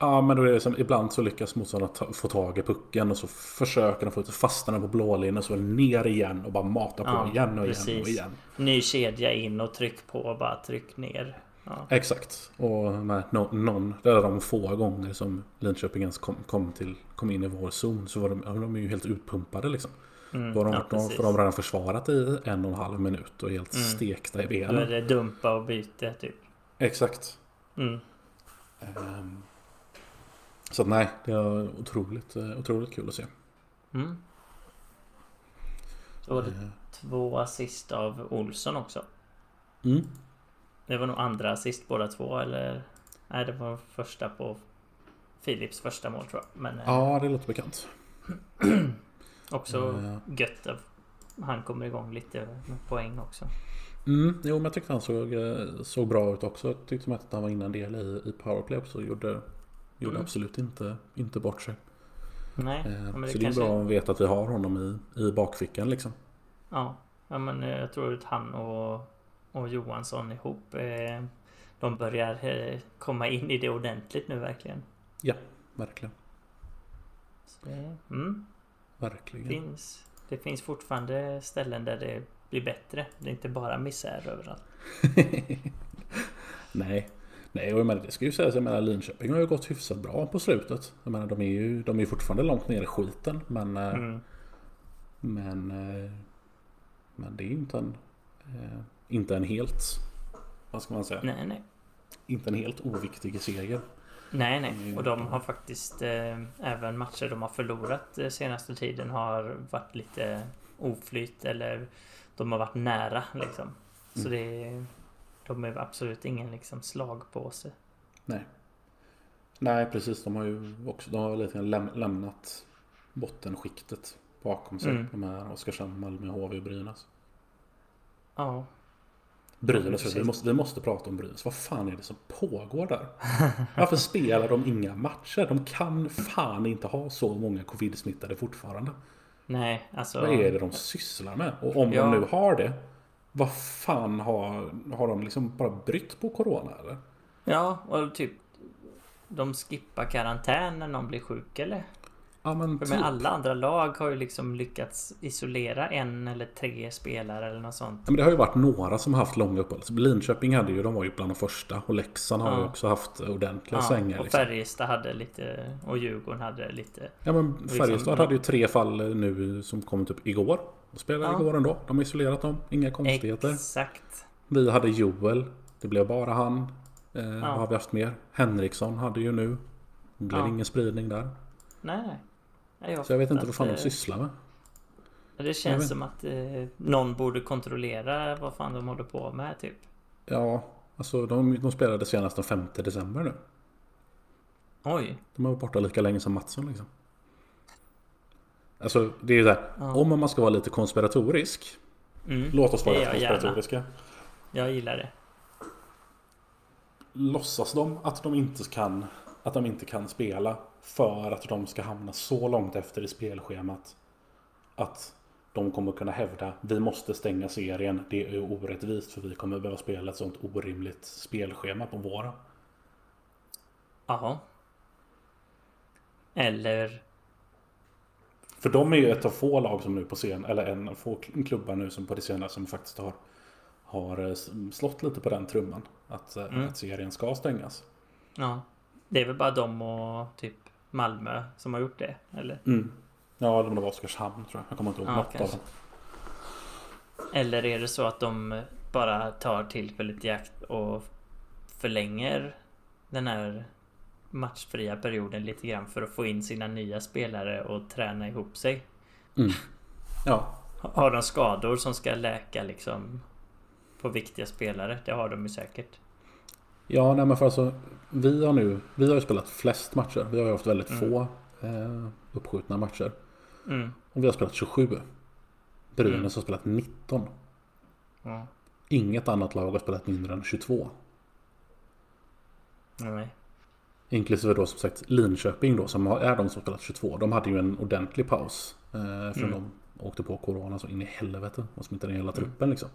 Ja men då är det som ibland så lyckas motståndarna ta, få tag i pucken och så försöker de få ut fastnar den på blålinjen och så ner igen och bara mata på Ja, igen och igen precis. och igen. Ny kedja in och tryck på och bara tryck ner. Ja. Exakt. Och med no, någon, det är de få gånger som Linköping ens kom, kom, till, kom in i vår zon så var de, de är ju helt utpumpade liksom. Mm, Då har de, ja, precis. för de redan försvarat i en och en halv minut och är helt Mm. stekta i benen. det dumpa och byte typ. Exakt. Mm. Ehm, så att nej, det är otroligt, eh, otroligt kul att se. Mm. Så var det Eh, två assist av Olsson också. Mm. Det var nog andra assist båda två eller? Nej det var första på Philips första mål tror jag. Men eh, Ja, det låter bekant. också eh. gött att han kommer igång lite med poäng också. Mm, jo, men jag tyckte han såg, eh, såg bra ut också. Jag tyckte att han var inne en del i, i powerplay också. Gjorde, gjorde Mm. absolut inte, inte bort sig. Nej, Eh, ja, men så det det är kanske... bra att veta att vi har honom i, i bakfickan liksom. Ja, ja men eh, jag tror att han och, och Johansson ihop eh, De börjar eh, komma in i det ordentligt nu verkligen. Verkligen. Så, det- mm, Verkligen. finns, det finns fortfarande ställen där det blir bättre. Det är inte bara misär överallt. Nej. Nej, och jag menar, det ska ju sägas. Jag menar, Linköping har ju gått hyfsat bra på slutet. Jag menar, de är ju de är fortfarande långt ner i skiten. Men, eh, Mm. men, eh, men det är ju inte en, eh, inte en helt, vad ska man säga, Nej, nej. inte en helt oviktig seger. Nej, nej. Mm. Och de har faktiskt eh, även matcher de har förlorat senaste tiden har varit lite oflyt eller de har varit nära liksom. Så Mm. det är, de är absolut ingen liksom slagpåse. Nej. Nej, precis. De har ju också de har lite läm, lämnat bottenskiktet bakom sig. Mm. De här Oskarshamn, Malmö, HV och Brynäs. Ja, Brynäs, vi måste, vi måste prata om Brynäs. Vad fan är det som pågår där? Varför spelar de inga matcher? De kan fan inte ha så många covid-smittade fortfarande. nej, alltså. Vad är det de sysslar med? Och om Ja. de nu har det, vad fan har, har de liksom bara brytt på corona eller? Ja, och typ de skippar karantän när någon blir sjuk eller? Ja men typ. med alla andra lag har ju liksom lyckats isolera en eller tre spelare eller något sånt. Ja, men det har ju varit några som har haft långa uppehåll. Linköping hade ju, de var ju bland de första. Och Leksand har ju Ja. också haft ordentliga Ja, svängar. och Liksom. Färjestad hade lite och Djurgården hade lite. Ja men Liksom, Färjestad ja. hade ju tre fall nu som kom typ igår. De spelade Ja. igår ändå. De har isolerat dem. Inga konstigheter. Exakt. Vi hade Joel. Det blev bara han. Eh, Vad har vi haft mer? Henriksson hade ju nu. Det blev Ja. ingen spridning där. Nej, nej. nej Så jag vet inte vad fan de eh, sysslar med. Det Jag känns som att eh, någon borde kontrollera vad fan de håller på med typ. Ja, alltså de, de spelade senast den 5 december nu. Oj. De har varit borta lika länge som Mattsson liksom. Alltså det är ju såhär. Ja. Om man ska vara lite konspiratorisk. Mm. Låt oss vara lite jag gärna. konspiratoriska. Jag gillar det. låtsas de att de inte kan att de inte kan spela för att de ska hamna så långt efter i spelschemat att de kommer kunna hävda vi måste stänga serien. Det är orättvist för vi kommer behöva spela ett sånt orimligt spelschema på våren. Jaha. Eller För de är ju ett av få lag som nu på scen, eller en av få klubbar nu som på det senare som faktiskt har, har eh, slått lite på den trumman. Att, eh, Mm. att serien ska stängas. Ja. Det är väl bara de och typ Malmö som har gjort det, eller? Mm. Ja, det var Oskarshamn tror jag. Jag kommer inte ihåg Ja, något av dem. Eller är det så att de bara tar tillfället i akt och förlänger den här matchfria perioden lite grann för att få in sina nya spelare och träna ihop sig? Mm. Ja, Har de skador som ska läka liksom på viktiga spelare? Det har de ju säkert. Ja, nej men för alltså Vi har nu Vi har ju spelat flest matcher. Vi har ju haft väldigt Mm. få eh, uppskjutna matcher. Mm. Och vi har spelat 27. Brynäs Mm. har spelat 19. Ja. Inget annat lag har spelat mindre än 22. Nej. Inklusive då som sagt Linköping då som är de som spelat 22. De hade ju en ordentlig paus. Eh, för Mm. de åkte på Corona så in i helvete. Och smittade hela truppen liksom.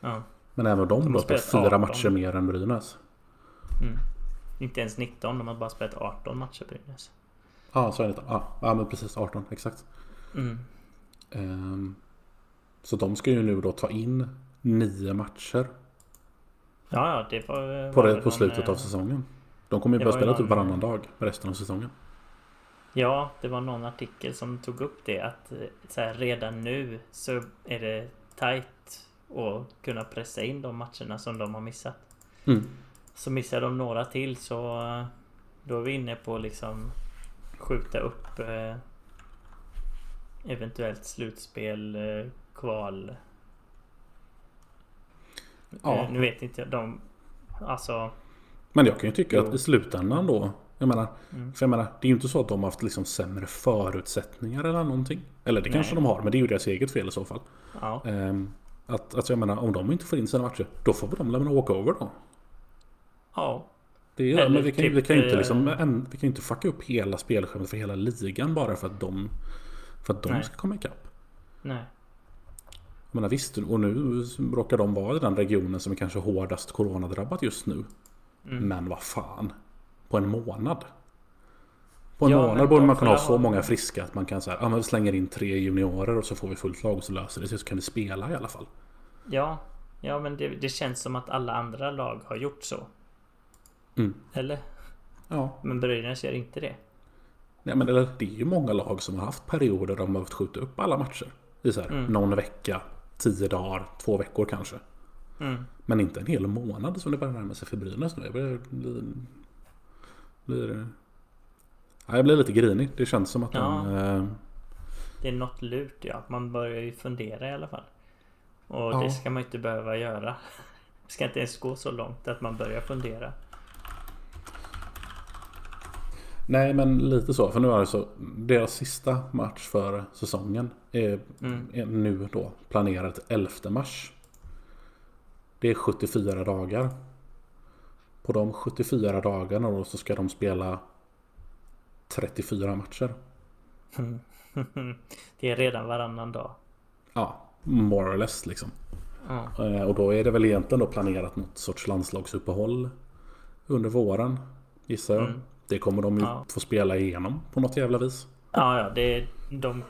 Ja. Men även de, då har spelat fyra 18. matcher mer än Brynäs. Mm. Inte ens 19, de har bara spelat 18 matcher Brynäs. Ja, så är det. Ja, ja, men precis 18. Exakt. Mm. Ehm, så de ska ju nu då ta in nio matcher Ja, ja, det var... på, var det, på någon, slutet eh, av säsongen. De kommer ju börja spela typ varannan dag resten av säsongen. Ja, det var någon artikel som tog upp det att eh, så här, redan nu så är det tajt att kunna pressa in de matcherna som de har missat. Mm. Så missar de några till så eh, då är vi inne på liksom skjuta upp eh, eventuellt slutspel, eh, kval. Ja. Eh, nu vet inte jag, de... Alltså... Men jag kan ju tycka Jo. att i slutändan då. Jag menar, Mm. för jag menar, det är ju inte så att de har haft liksom sämre förutsättningar eller någonting. Eller det kanske Nej. de har, men det är ju deras eget fel i så fall. Ja, Ehm, att, alltså jag menar, om de inte får in sina matcher, då får de lämna walkover då. ja, Det är, Eller men vi kan, typ, vi kan ju inte eh, liksom, en, vi kan inte fucka upp hela spelschemat för hela ligan bara för att de, för att de Nej. ska komma ikapp. nej. Jag menar visst, och nu råkar de vara i den regionen som är kanske hårdast coronadrabbat just nu. Mm. Men vad fan. På en månad. På en Ja, månad borde de man kunna ha så många friska att man kan säga ja men vi slänger in tre juniorer och så får vi fullt lag och så löser det sig så kan vi spela i alla fall. Ja, ja men det, det känns som att alla andra lag har gjort så. Mm. Eller? Ja, Men Brynäs gör inte det. nej, men eller, det är ju många lag som har haft perioder där de har behövt skjuta upp alla matcher. I så här, Mm. någon vecka, tio dagar, två veckor kanske. Mm. Men inte en hel månad som det börjar närma sig för Brynäs nu. Jag blir, blir, blir, ja, jag blir lite grinig. Det känns som att. Ja. Eh, Det är något lurt ja. Man börjar ju fundera i alla fall. Och Ja. det ska man inte behöva göra. Det ska inte ens gå så långt att man börjar fundera. nej men lite så. För nu är det så. Deras sista match för säsongen är, Mm. är nu då planerad till 11 mars. Det är 74 dagar. På de 74 dagarna då så ska de spela 34 matcher. Det är redan varannan dag. Ja, more or less liksom. Eh, Och då är det väl egentligen då planerat något sorts landslagsuppehåll under våren. Gissar jag. Mm. Det kommer de ju Ja. få spela igenom på något jävla vis. Ja, ja, det, de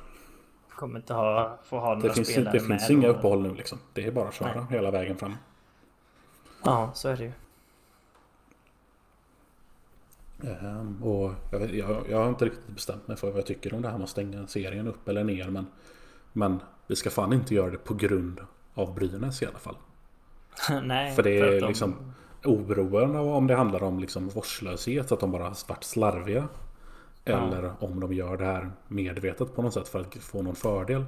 kommer inte ha, få ha Det några finns, spelare det finns med inga uppehåll nu liksom. Det är bara att köra Nej. hela vägen fram. Ja, så är det ju. Ehm, Och jag, jag, jag har inte riktigt bestämt mig för vad jag tycker om det här med att stänga serien upp eller ner. Men, men vi ska fan inte göra det på grund av Brynäs i alla fall. Nej, För det är de- liksom oberoende av om det handlar om liksom vårdslöshet, att de bara har varit slarviga. Ja. Eller om de gör det här medvetet på något sätt för att få någon fördel.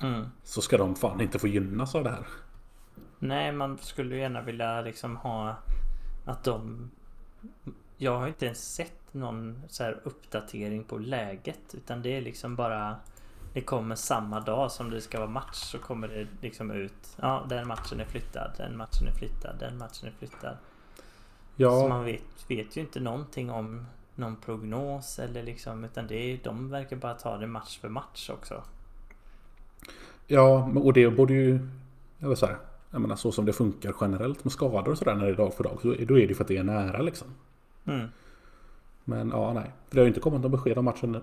Mm. Så ska de fan inte få gynnas av det här. Nej, man skulle ju gärna vilja liksom ha att de... Jag har inte ens sett någon så här uppdatering på läget. Utan det är liksom bara... Det kommer samma dag som det ska vara match så kommer det liksom ut. Ja, den matchen är flyttad, den matchen är flyttad, den matchen är flyttad. Så Ja, man vet, vet ju inte någonting om någon prognos eller liksom utan det är, de verkar bara ta det match för match också. ja och det borde ju... Eller så här, jag menar så som det funkar generellt med skador och sådär när det är dag för dag. Så då är det för att det är nära liksom. Mm. Men ja, nej. För det har ju inte kommit något besked om matchen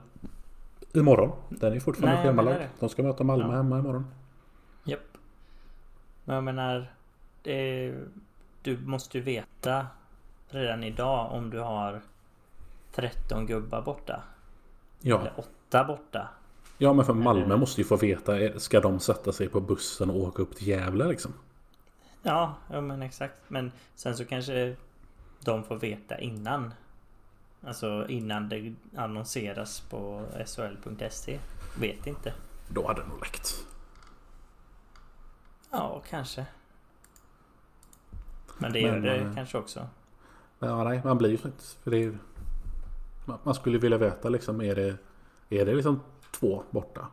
imorgon. Den är fortfarande Nej, schemalagd. De ska möta Malmö Ja. hemma imorgon. Japp. Men jag menar, det, du måste ju veta redan idag om du har 13 gubbar borta. Ja. Eller 8 borta. ja, men för Malmö måste ju få veta. Ska de sätta sig på bussen och åka upp till Gävle liksom? Ja, ja men exakt. Men sen så kanske de får veta innan. Alltså innan det annonseras på sol.se. Vet inte. Då hade det nog läckt. Ja, kanske. Men det gör det eh, kanske också. Men ja, nej, man blir ju faktiskt... För det är, man skulle vilja veta liksom, är det, är det liksom två borta?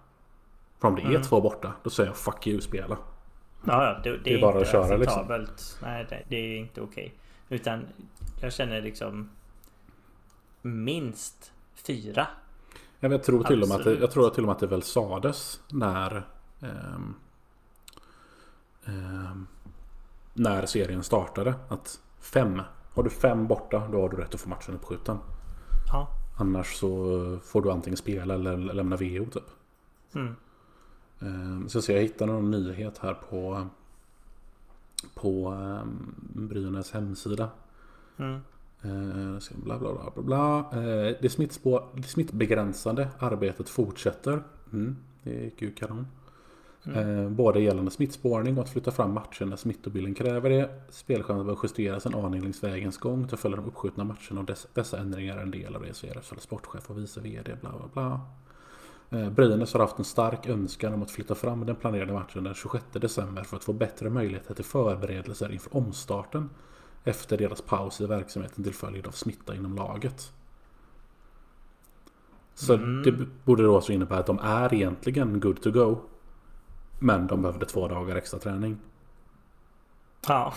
För om det är Mm. två borta, då säger jag fuck you spela. Ja, det, det, Det är är bara inte att köra, liksom. acceptabelt. Nej, det, det är inte okej. Utan jag känner liksom minst fyra. Jag, vet, tror till och med att jag tror till och med att det väl sades när... ehm, ehm, när serien startade. Att fem. Har du fem borta, då har du rätt att få matchen uppskjuten. Ja. Annars så får du antingen spela eller lämna VO typ. Mm. Ehm, Så, så jag hittade någon nyhet här på På um, Brynäs hemsida. Mm. Eh, ska- bla bla bla bla bla. Det, smittspår, det smittbegränsande arbetet fortsätter. Mm, det gick ju kanon. Mm. Både gällande smittspårning och att flytta fram matchen när smittobilden kräver det. Spelschemat bör justeras en aning längs vägens gång till följd av de uppskjutna matcherna och dess, dessa ändringar är en del av det, säger RFSL sportchef och vice VD. Bla bla bla. Eh, Brynäs har haft en stark önskan om att flytta fram den planerade matchen den 26 december för att få bättre möjligheter till förberedelser inför omstarten efter deras paus i verksamheten till följd av smitta inom laget. Så Mm. det borde då också innebära att de är egentligen good to go. Men de behövde två dagar extra träning. Ja.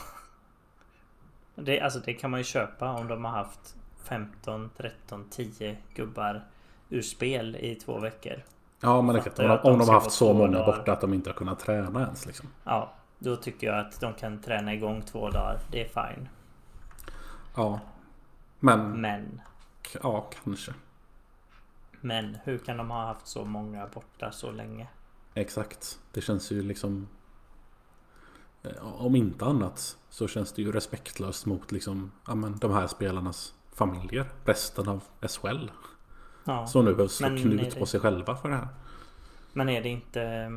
Det, alltså det kan man ju köpa om de har haft 15, 13, 10 gubbar ur spel i två veckor. Ja men exakt. Om, de- om de har haft så många dagar. borta att de inte har kunnat träna ens liksom. Ja, då tycker jag att de kan träna igång två dagar. Det är fine. Ja. Men, Men, ja kanske. men hur kan de ha haft så många borta så länge? Exakt. Det känns ju liksom... eh, Om inte annat så känns det ju respektlöst mot liksom, ja, men, de här spelarnas familjer. Resten av SHL. Ja. Som nu behöver slå knut det- på sig själva för det här. Men är det inte...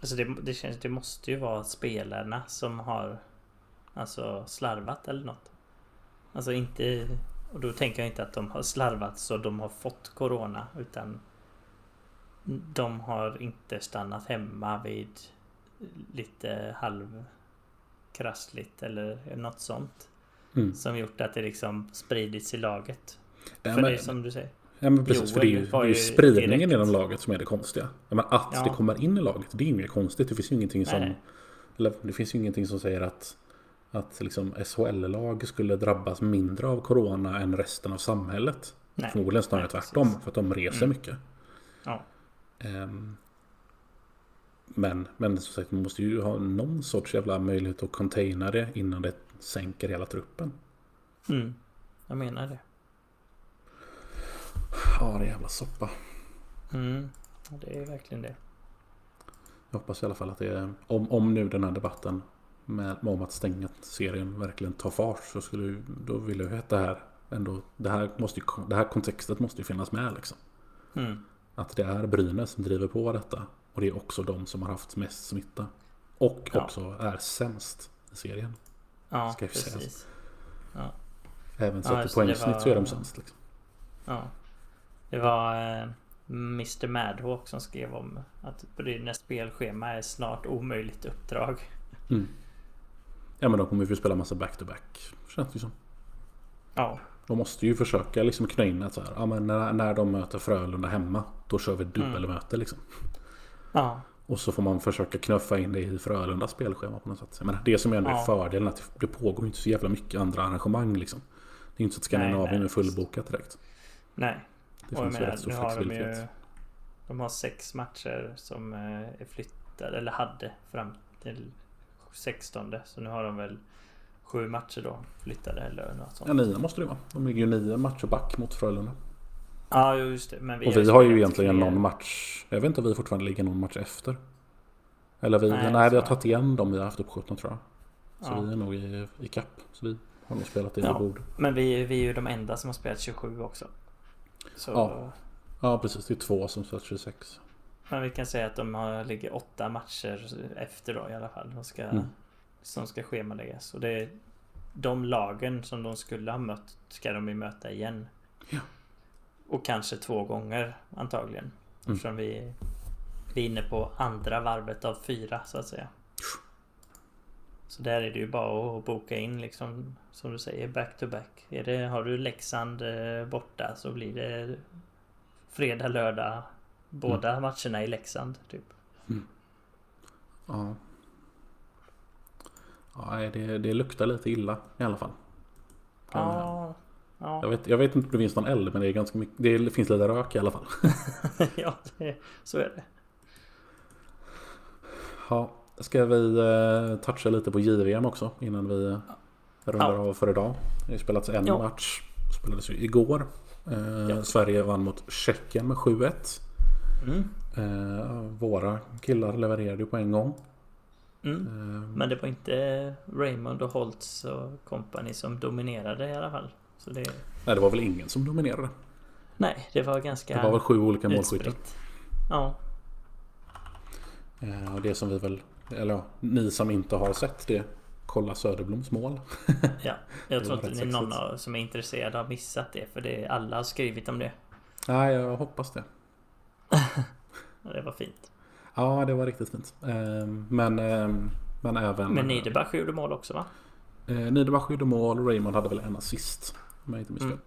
Alltså det, det känns... Det måste ju vara spelarna som har Alltså slarvat eller något. Alltså inte... Och då tänker jag inte att de har slarvat så de har fått Corona utan De har inte stannat hemma vid lite halvkrassligt eller något sånt. Mm. Som gjort att det liksom spridits i laget. Ja, För men- det som du säger. Ja men precis, för det är ju, Joel det var är ju ju spridningen direkt- inom laget som är det konstiga. Ja, men att Ja. det kommer in i laget, det är inget konstigt. Det finns ju ingenting som... Nej. Eller det finns ju ingenting som säger att att liksom SHL-lag skulle drabbas mindre av Corona än resten av samhället. Nej. Förmodligen snarare Nej, tvärtom, för att de reser Mm. mycket. Ja. Ehm, men, men som sagt, man måste ju ha någon sorts jävla möjlighet att containa det innan det sänker hela truppen. Mm. Jag menar det. Ja, det är jävla soppa. Mm. Ja, Det är verkligen det. Jag hoppas i alla fall att det är, om, om nu den här debatten med, om att stänga serien verkligen tar fart så skulle då vill jag ju att det här ändå, det här, måste det här kontextet måste ju finnas med liksom. Mm. Att det är Brynäs som driver på detta. Och det är också de som har haft mest smitta. Och Ja. också är sämst i serien. Ja, Ska jag säga. precis. Även Ja, sett i just det, det poängsnitt så är de var- sämst. Liksom. Ja. Det var eh, Mr Madhawk som skrev om att Brynäs spelschema är snart omöjligt uppdrag. Mm. Ja men de kommer ju få spela massa back-to-back. Känns det som. Ja. De måste ju försöka liksom knö in att så här, ja, men när, när de möter Frölunda hemma. Då kör vi dubbelmöte liksom. Ja. Och så får man försöka knuffa in det i Frölundas spelschema på något sätt. Menar, det som ändå är Ja. fördelen att det pågår inte så jävla mycket andra arrangemang liksom. Det är inte så att Skandinavien nej, är fullbokat direkt. Nej. Det och finns ju rätt stor nu har de flexibilitet. ju... De har sex matcher som eh, är flyttade, eller hade fram till 16. Så nu har de väl sju matcher då flyttade eller något sånt. Ja, nio måste det vara. De ligger ju nio matcher back mot Frölunda. Ja, just det. Men vi Och vi har ju egentligen någon match. Jag vet inte om vi fortfarande ligger någon match efter. Eller vi, Nej, nej, vi har tagit igen dem vi har haft uppskjutna tror jag. Så Ja. vi är nog i, i kapp. Så vi har nog spelat det Ja. vi borde. Men vi, vi är ju de enda som har spelat 27 också. Så... Ja. Ja precis, det är två som spelat 26. Men vi kan säga att de har, ligger åtta matcher efter då i alla fall. De ska, Mm. Som ska schemaläggas. Och det är de lagen som de skulle ha mött ska de ju möta igen. Ja. Och kanske två gånger antagligen. Mm. Eftersom vi, vi är inne på andra varvet av fyra så att säga. Så där är det ju bara att boka in liksom som du säger back to back. Är det, har du Leksand eh, borta så blir det fredag, lördag båda Mm. matcherna i Leksand typ. Ja. Ja, nej, det, det luktar lite illa i alla fall. Ja, ja, Jag vet, jag vet inte om det finns någon eld men det är ganska mycket. Det finns lite rök i alla fall. ja det, så är det. Ja, ska vi eh, toucha lite på JVM också innan vi eh, rundar Ja. av för idag. Det har spelats en Ja. match. Spelades ju igår. Eh, Ja. Sverige vann mot Tjeckien med 7-1. Mm, Eh, våra killar levererade ju på en gång. mm. Men det var inte Raymond och Holtz och company som dominerade i alla fall. Så det, nej, det var väl ingen som dominerade. nej, det var ganska Det var väl sju olika målskyttar. Ja, och det som vi väl, eller ja, ni som inte har sett det, kolla Söderbloms mål. ja. Jag tror inte det är någon av, som är intresserad har missat det. För det, alla har skrivit om det. Nej, jag hoppas det. Det var fint. Ja, det var riktigt fint. Eh, men, eh, men även... Men Niederbach gjorde mål också va? Eh, Niederbach gjorde mål, Raymond hade väl en assist. Om jag inte. Mm.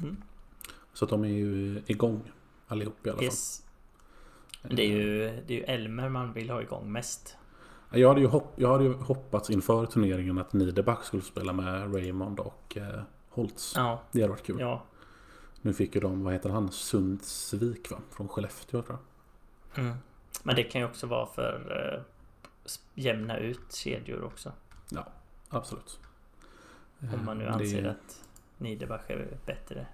Mm. Så de är ju igång allihop i alla fall. Det är ju, det är ju Elmer man vill ha igång mest. Jag hade ju, hopp, jag hade ju hoppats inför turneringen att Niederbach skulle spela med Raymond och eh, Holtz. Ja, Det hade varit kul. ja. Nu fick ju de, vad heter han, Sundsvik va? Från Skellefteå tror jag. Mm. Men det kan ju också vara för eh, jämna ut kedjor också. Absolut. Om man nu Eh, det- anser att Niederbach är bättre.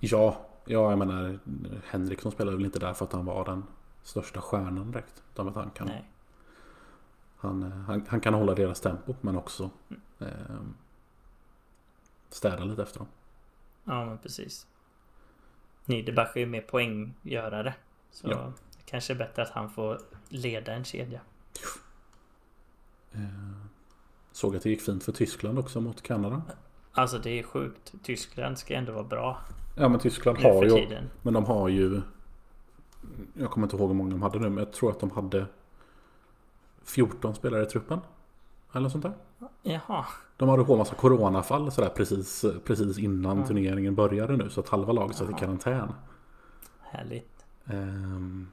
Ja, ja, jag menar Henriksson spelade väl inte där för att han var den största stjärnan direkt. Utan att han kan, Nej. han, eh, han, han kan hålla deras tempo men också Mm. eh, städa lite efter dem. Ja men precis. Niederbach är ju mer poänggörare. Så Ja. det kanske är bättre att han får leda en kedja. Eh, såg att det gick fint för Tyskland också mot Kanada. Alltså det är sjukt. Tyskland ska ändå vara bra Ja men Tyskland nu har ju tiden. Men de har ju Jag kommer inte ihåg hur många de hade nu men jag tror att de hade 14 spelare i truppen. Eller något sånt där. Jaha. De hade på massa coronafall sådär precis, precis innan Ja. turneringen började nu. Så att halva laget satt i karantän. Härligt. Ehm,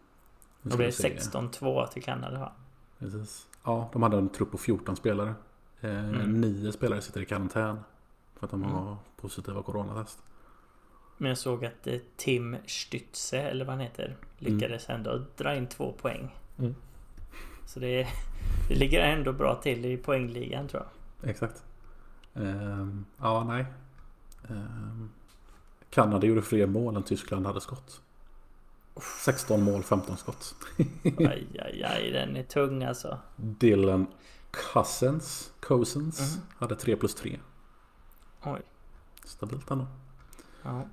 det se. 16-2 till Kanada va? Precis. Ja, de hade en trupp på 14 spelare. Eh, Mm. Nio spelare sitter i karantän. För att de Mm. har positiva coronatest. Men jag såg att eh, Tim Stütze, eller vad han heter, lyckades ändå dra in två poäng. Mm. Så det, det ligger ändå bra till i poängligan tror jag. Exakt. Ehm, ja, nej. Ehm, Kanada gjorde fler mål än Tyskland hade skott. 16 mål, 15 skott. Aj, aj, aj, den är tung alltså. Dylan Cousins, Cousins Mhm. hade 3 plus 3. Oj. Stabilt ändå. Ja.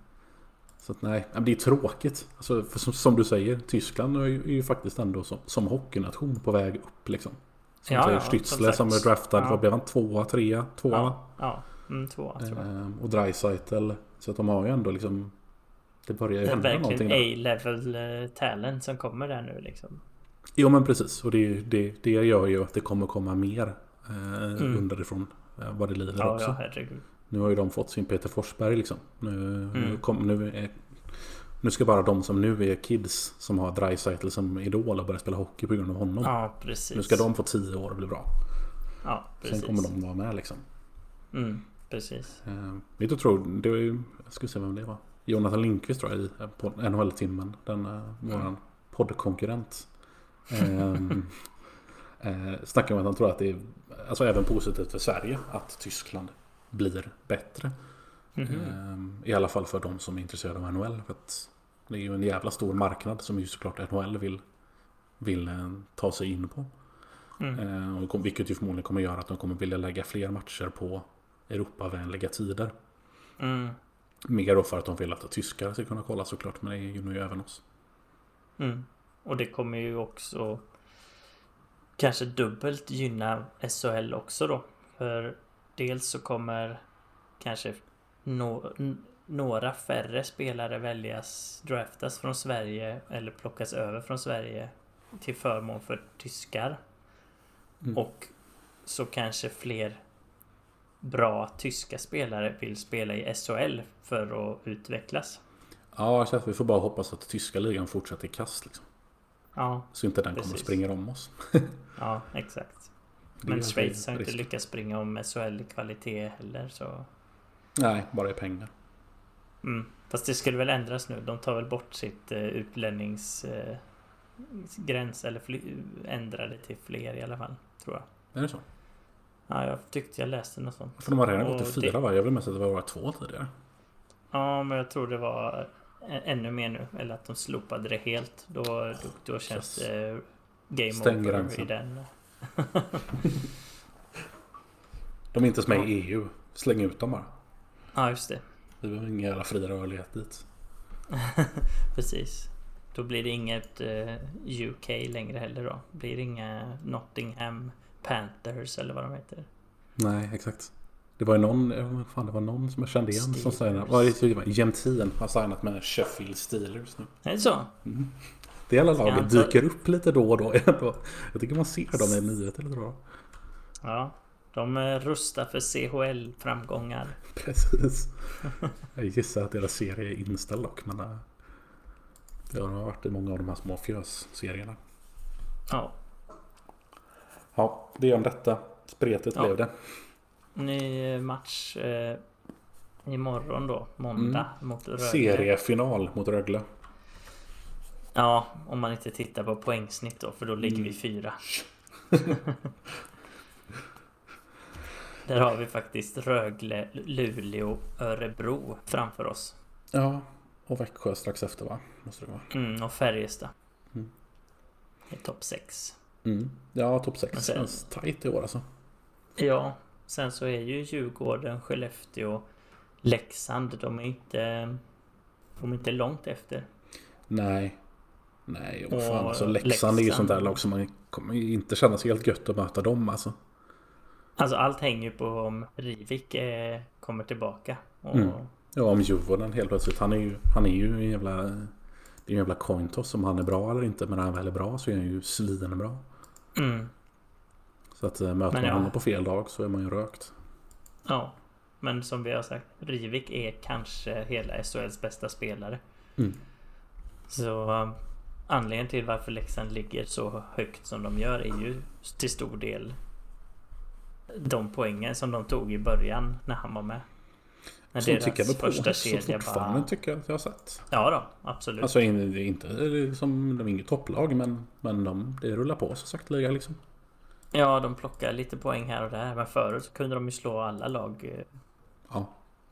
Så att nej, det är tråkigt. Alltså, för som, som du säger, Tyskland är ju, är ju faktiskt ändå som, som hockeynation på väg upp liksom. Som Ja, säger ja, Stützle som sagt. som är draftad, Ja. vad blev han? Tvåa, trea, tvåa? Ja, ja. Mm, tvåa tror jag. Ehm, och Dreisaitl. Så att de har ju ändå liksom Det börjar ju Det hända någonting verkligen där. A-level eh, talent som kommer där nu liksom. Jo men precis. Och det, det, det gör ju att det kommer komma mer eh, Mm. underifrån. Eh, vad det lider Ja, också. ja, herregud. Nu har ju de fått sin Peter Forsberg liksom. Nu, nu, Mm. kom, nu är, Nu ska bara de som nu är kids som har Dreisaitl som idol och börja spela hockey på grund av honom. Ja, precis. Nu ska de få tio år och bli bra. Ja, precis. Sen kommer de vara med liksom. Mm, precis. Eh, du tror, det var ju, jag ska se vem det var. Jonathan Lindqvist tror jag i eh, NHL-timmen. Den eh, våran poddkonkurrent. Eh, eh, snackar om att han tror att det är alltså även positivt för Sverige att Tyskland blir bättre. Mhm. Eh, I alla fall för de som är intresserade av NHL. För att det är ju en jävla stor marknad som ju såklart NHL vill, vill eh, ta sig in på. Mm. Eh, och kom- vilket ju förmodligen kommer göra att de kommer vilja lägga fler matcher på Europavänliga tider. Mm. Mer då för att de vill att tyskar ska kunna kolla såklart. Men det är ju nu även oss. Mm. Och det kommer ju också kanske dubbelt gynna SHL också då. För dels så kommer kanske nå- n- några färre spelare väljas, draftas från Sverige eller plockas över från Sverige till förmån för tyskar. Mm. Och så kanske fler bra tyska spelare vill spela i SHL för att utvecklas. Ja, så vi får bara hoppas att tyska ligan fortsätter kast. Liksom. Ja, Så inte den kommer att Precis. springa om oss. ja exakt. Det Men Schweiz har inte lyckats springa om SHL i kvalitet heller så... Nej, bara i pengar. Mm. Fast det skulle väl ändras nu. De tar väl bort sitt uh, utlännings... eh, eller ändrar det till fler i alla fall. Tror jag. Är det så? Ja, jag tyckte jag läste något sånt. För de har redan gått till fyra va? Jag vill mest att det var bara två tidigare. Ja, men jag tror det var ä- ännu mer nu. Eller att de slopade det helt. Då, då, då känns det game Stäng over gränsen. i den. De är inte ens med i EU. Släng ut dem bara. Ja, just det. Vi behöver ingen jävla fri rörlighet dit. Precis. Då blir det inget eh, UK längre heller då. Blir det inga Nottingham Panthers eller vad de heter. Nej, exakt. Det var ju någon, fan det var någon som jag kände igen som Steelers. signade. Vad är det? Jämtin har signat med Sheffield Steelers nu. Är det så? Det Ska laget ta- dyker upp lite då och då. Jag tycker man ser dem i nyheter lite då. Ja. De eh, rustar för CHL-framgångar. Precis. Jag gissar att deras serie är inställd dock. Men äh, det har nog varit i många av de här små fjös-serierna. Ja. Ja, det är om detta. Spretigt Ja. blev det. Ny eh, match eh, imorgon då. Måndag mot Rögle. Seriefinal mot Rögle. Ja, om man inte tittar på poängsnitt då. För då ligger vi Mm. fyra. Där har vi faktiskt Rögle, Luleå, Örebro framför oss. Ja, och Växjö strax efter va? Måste det vara. Mm, och Färjestad. Mm. I topp 6. Mm. Ja, topp 6 sen- känns tajt i år alltså. Ja, sen så är ju Djurgården, Skellefteå, Leksand. De är inte... De är inte långt efter. Nej. Nej, och Och fan alltså Leksand är ju sånt där Leksand- lag som man kommer inte känna sig helt gött att möta dem alltså. Alltså allt hänger ju på om Rivik eh, kommer tillbaka. Och, Mm. Ja, om Djurgården helt plötsligt. Han är ju, han är ju en jävla... Det är en jävla coin toss om han är bra eller inte. Men när han väl är bra så är han ju svinbra. mm, Så att eh, möter Men man ja. honom på fel dag så är man ju rökt. ja. Men som vi har sagt, Rivik är kanske hela SHLs bästa spelare. Mm. Så um, anledningen till varför Leksand ligger så högt som de gör är ju till stor del de poängen som de tog i början när han var med. När jag väl på första så fortfarande bara... tycker jag att jag har sett. Ja då, absolut. Alltså in- det är inte liksom, de är inget topplag men, men de, det rullar på så sakteliga liksom. Ja, de plockar lite poäng här och där. Men förut så kunde de ju slå alla lag eh, Ja.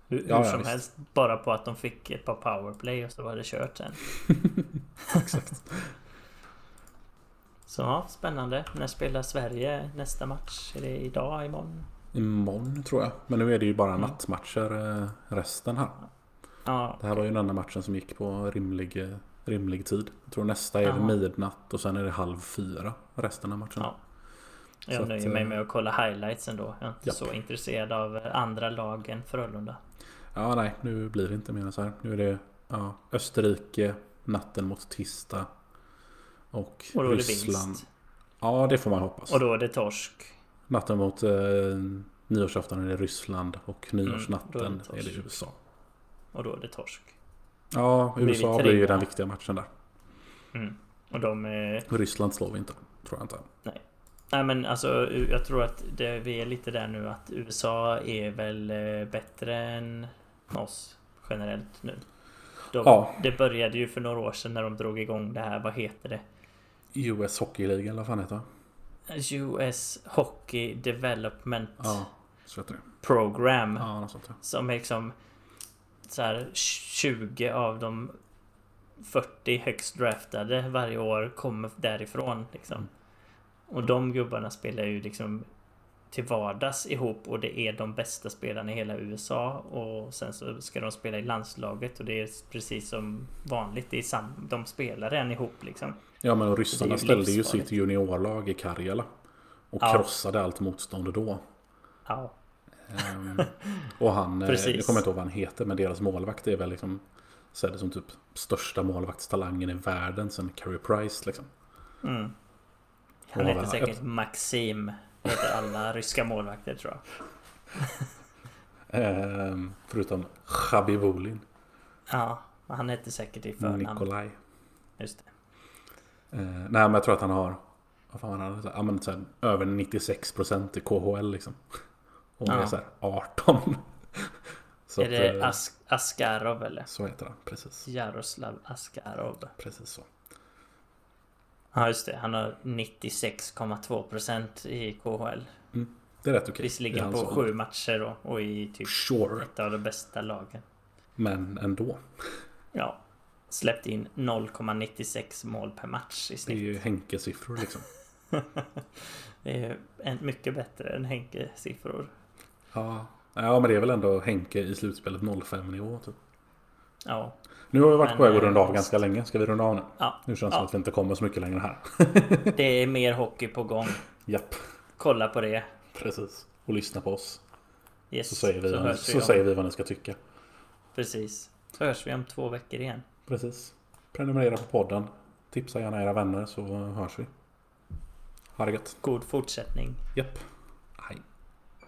Hur, Ja, hur ja, som visst. helst. Bara på att de fick ett par powerplay och så var det kört sen. Exakt. Så ja, spännande. När spelar Sverige nästa match? Är det idag, imorgon? Imorgon tror jag. Men nu är det ju bara Mm. nattmatcher eh, resten här. Ja, Det här var ju den enda matchen som gick på rimlig, eh, rimlig tid. Jag tror nästa är Jaha. midnatt och sen är det halv fyra resten av matchen. Ja. Så jag att, nöjer mig eh, med att kolla highlights ändå. Jag är inte Japp. så intresserad av andra lag än Frölunda. Ja, nej, nu blir det inte mer än så här. Nu är det ja, Österrike natten mot tisdag. Och, Och då är det Ryssland. vinst. Ja, det får man hoppas. Och då är det torsk. Natten mot eh, nyårsafton är det Ryssland och nyårsnatten Mm, är det är det. USA. Och då är det torsk. Ja, USA blir ju den viktiga matchen där. Mm. Och de är... Ryssland slår vi inte, tror jag inte. Nej men alltså jag tror att det, vi är lite där nu att USA är väl eh, bättre än oss generellt nu. De, Ja. Det började ju för några år sedan när de drog igång det här, vad heter det? US Hockey League eller vad fan heter det? US Hockey Development Ja. Program. Ja. Som är liksom så här 20 av de 40 högst draftade varje år kommer därifrån. Liksom. Och de gubbarna spelar ju liksom till vardags ihop och det är de bästa spelarna i hela USA. Och sen så ska de spela i landslaget och det är precis som vanligt. Det är sam de spelar redan ihop liksom. Ja men ryssarna ju ställde ju sitt juniorlag i Karjala. Och Ja. krossade allt motstånd då. Ja, Ehm, och han, eh, Precis. jag kommer inte ihåg vad han heter, men deras målvakt är väl liksom sedd som typ största målvaktstalangen i världen sen Carey Price liksom. mm. Han heter säkert Maxim. Heter alla ryska målvakter tror jag. Ehm, förutom Chabibulin, Ja, han heter säkert i förnamn. Nikolaj. Just det. Eh, nej men jag tror att han har vad fan han hade, ja, men så här, över 96% i KHL liksom. Och Ja. är så här 18. så är det eh, As Askarov eller? Så heter han, precis. Jaroslav Askarov. Precis så. Ja just det, han har 96,2% i KHL. Det är rätt okej. Är Visserligen på sju matcher då, och i typ Sure. ett av de bästa lagen. Men ändå. Ja. Släppt in 0,96 mål per match i Det är snitt. ju Henke-siffror liksom. Det är en, mycket bättre än Henke-siffror. Ja. ja, men det är väl ändå Henke i slutspelet 05 nivå typ. Ja. Nu har vi varit Men, på väg att eh, runda av måste- ganska länge. Ska vi runda av nu? Ja. Nu känns det Ja. som att vi inte kommer så mycket längre här. Det är mer hockey på gång. Japp, Kolla på det. precis. Och lyssna på oss. Yes. Så säger vi, vad, hörs så säger vi vad ni ska tycka. Precis. Så hörs vi om två veckor igen. Precis. Prenumerera på podden. Tipsa gärna era vänner så hörs vi. Ha det gött. God fortsättning. Japp.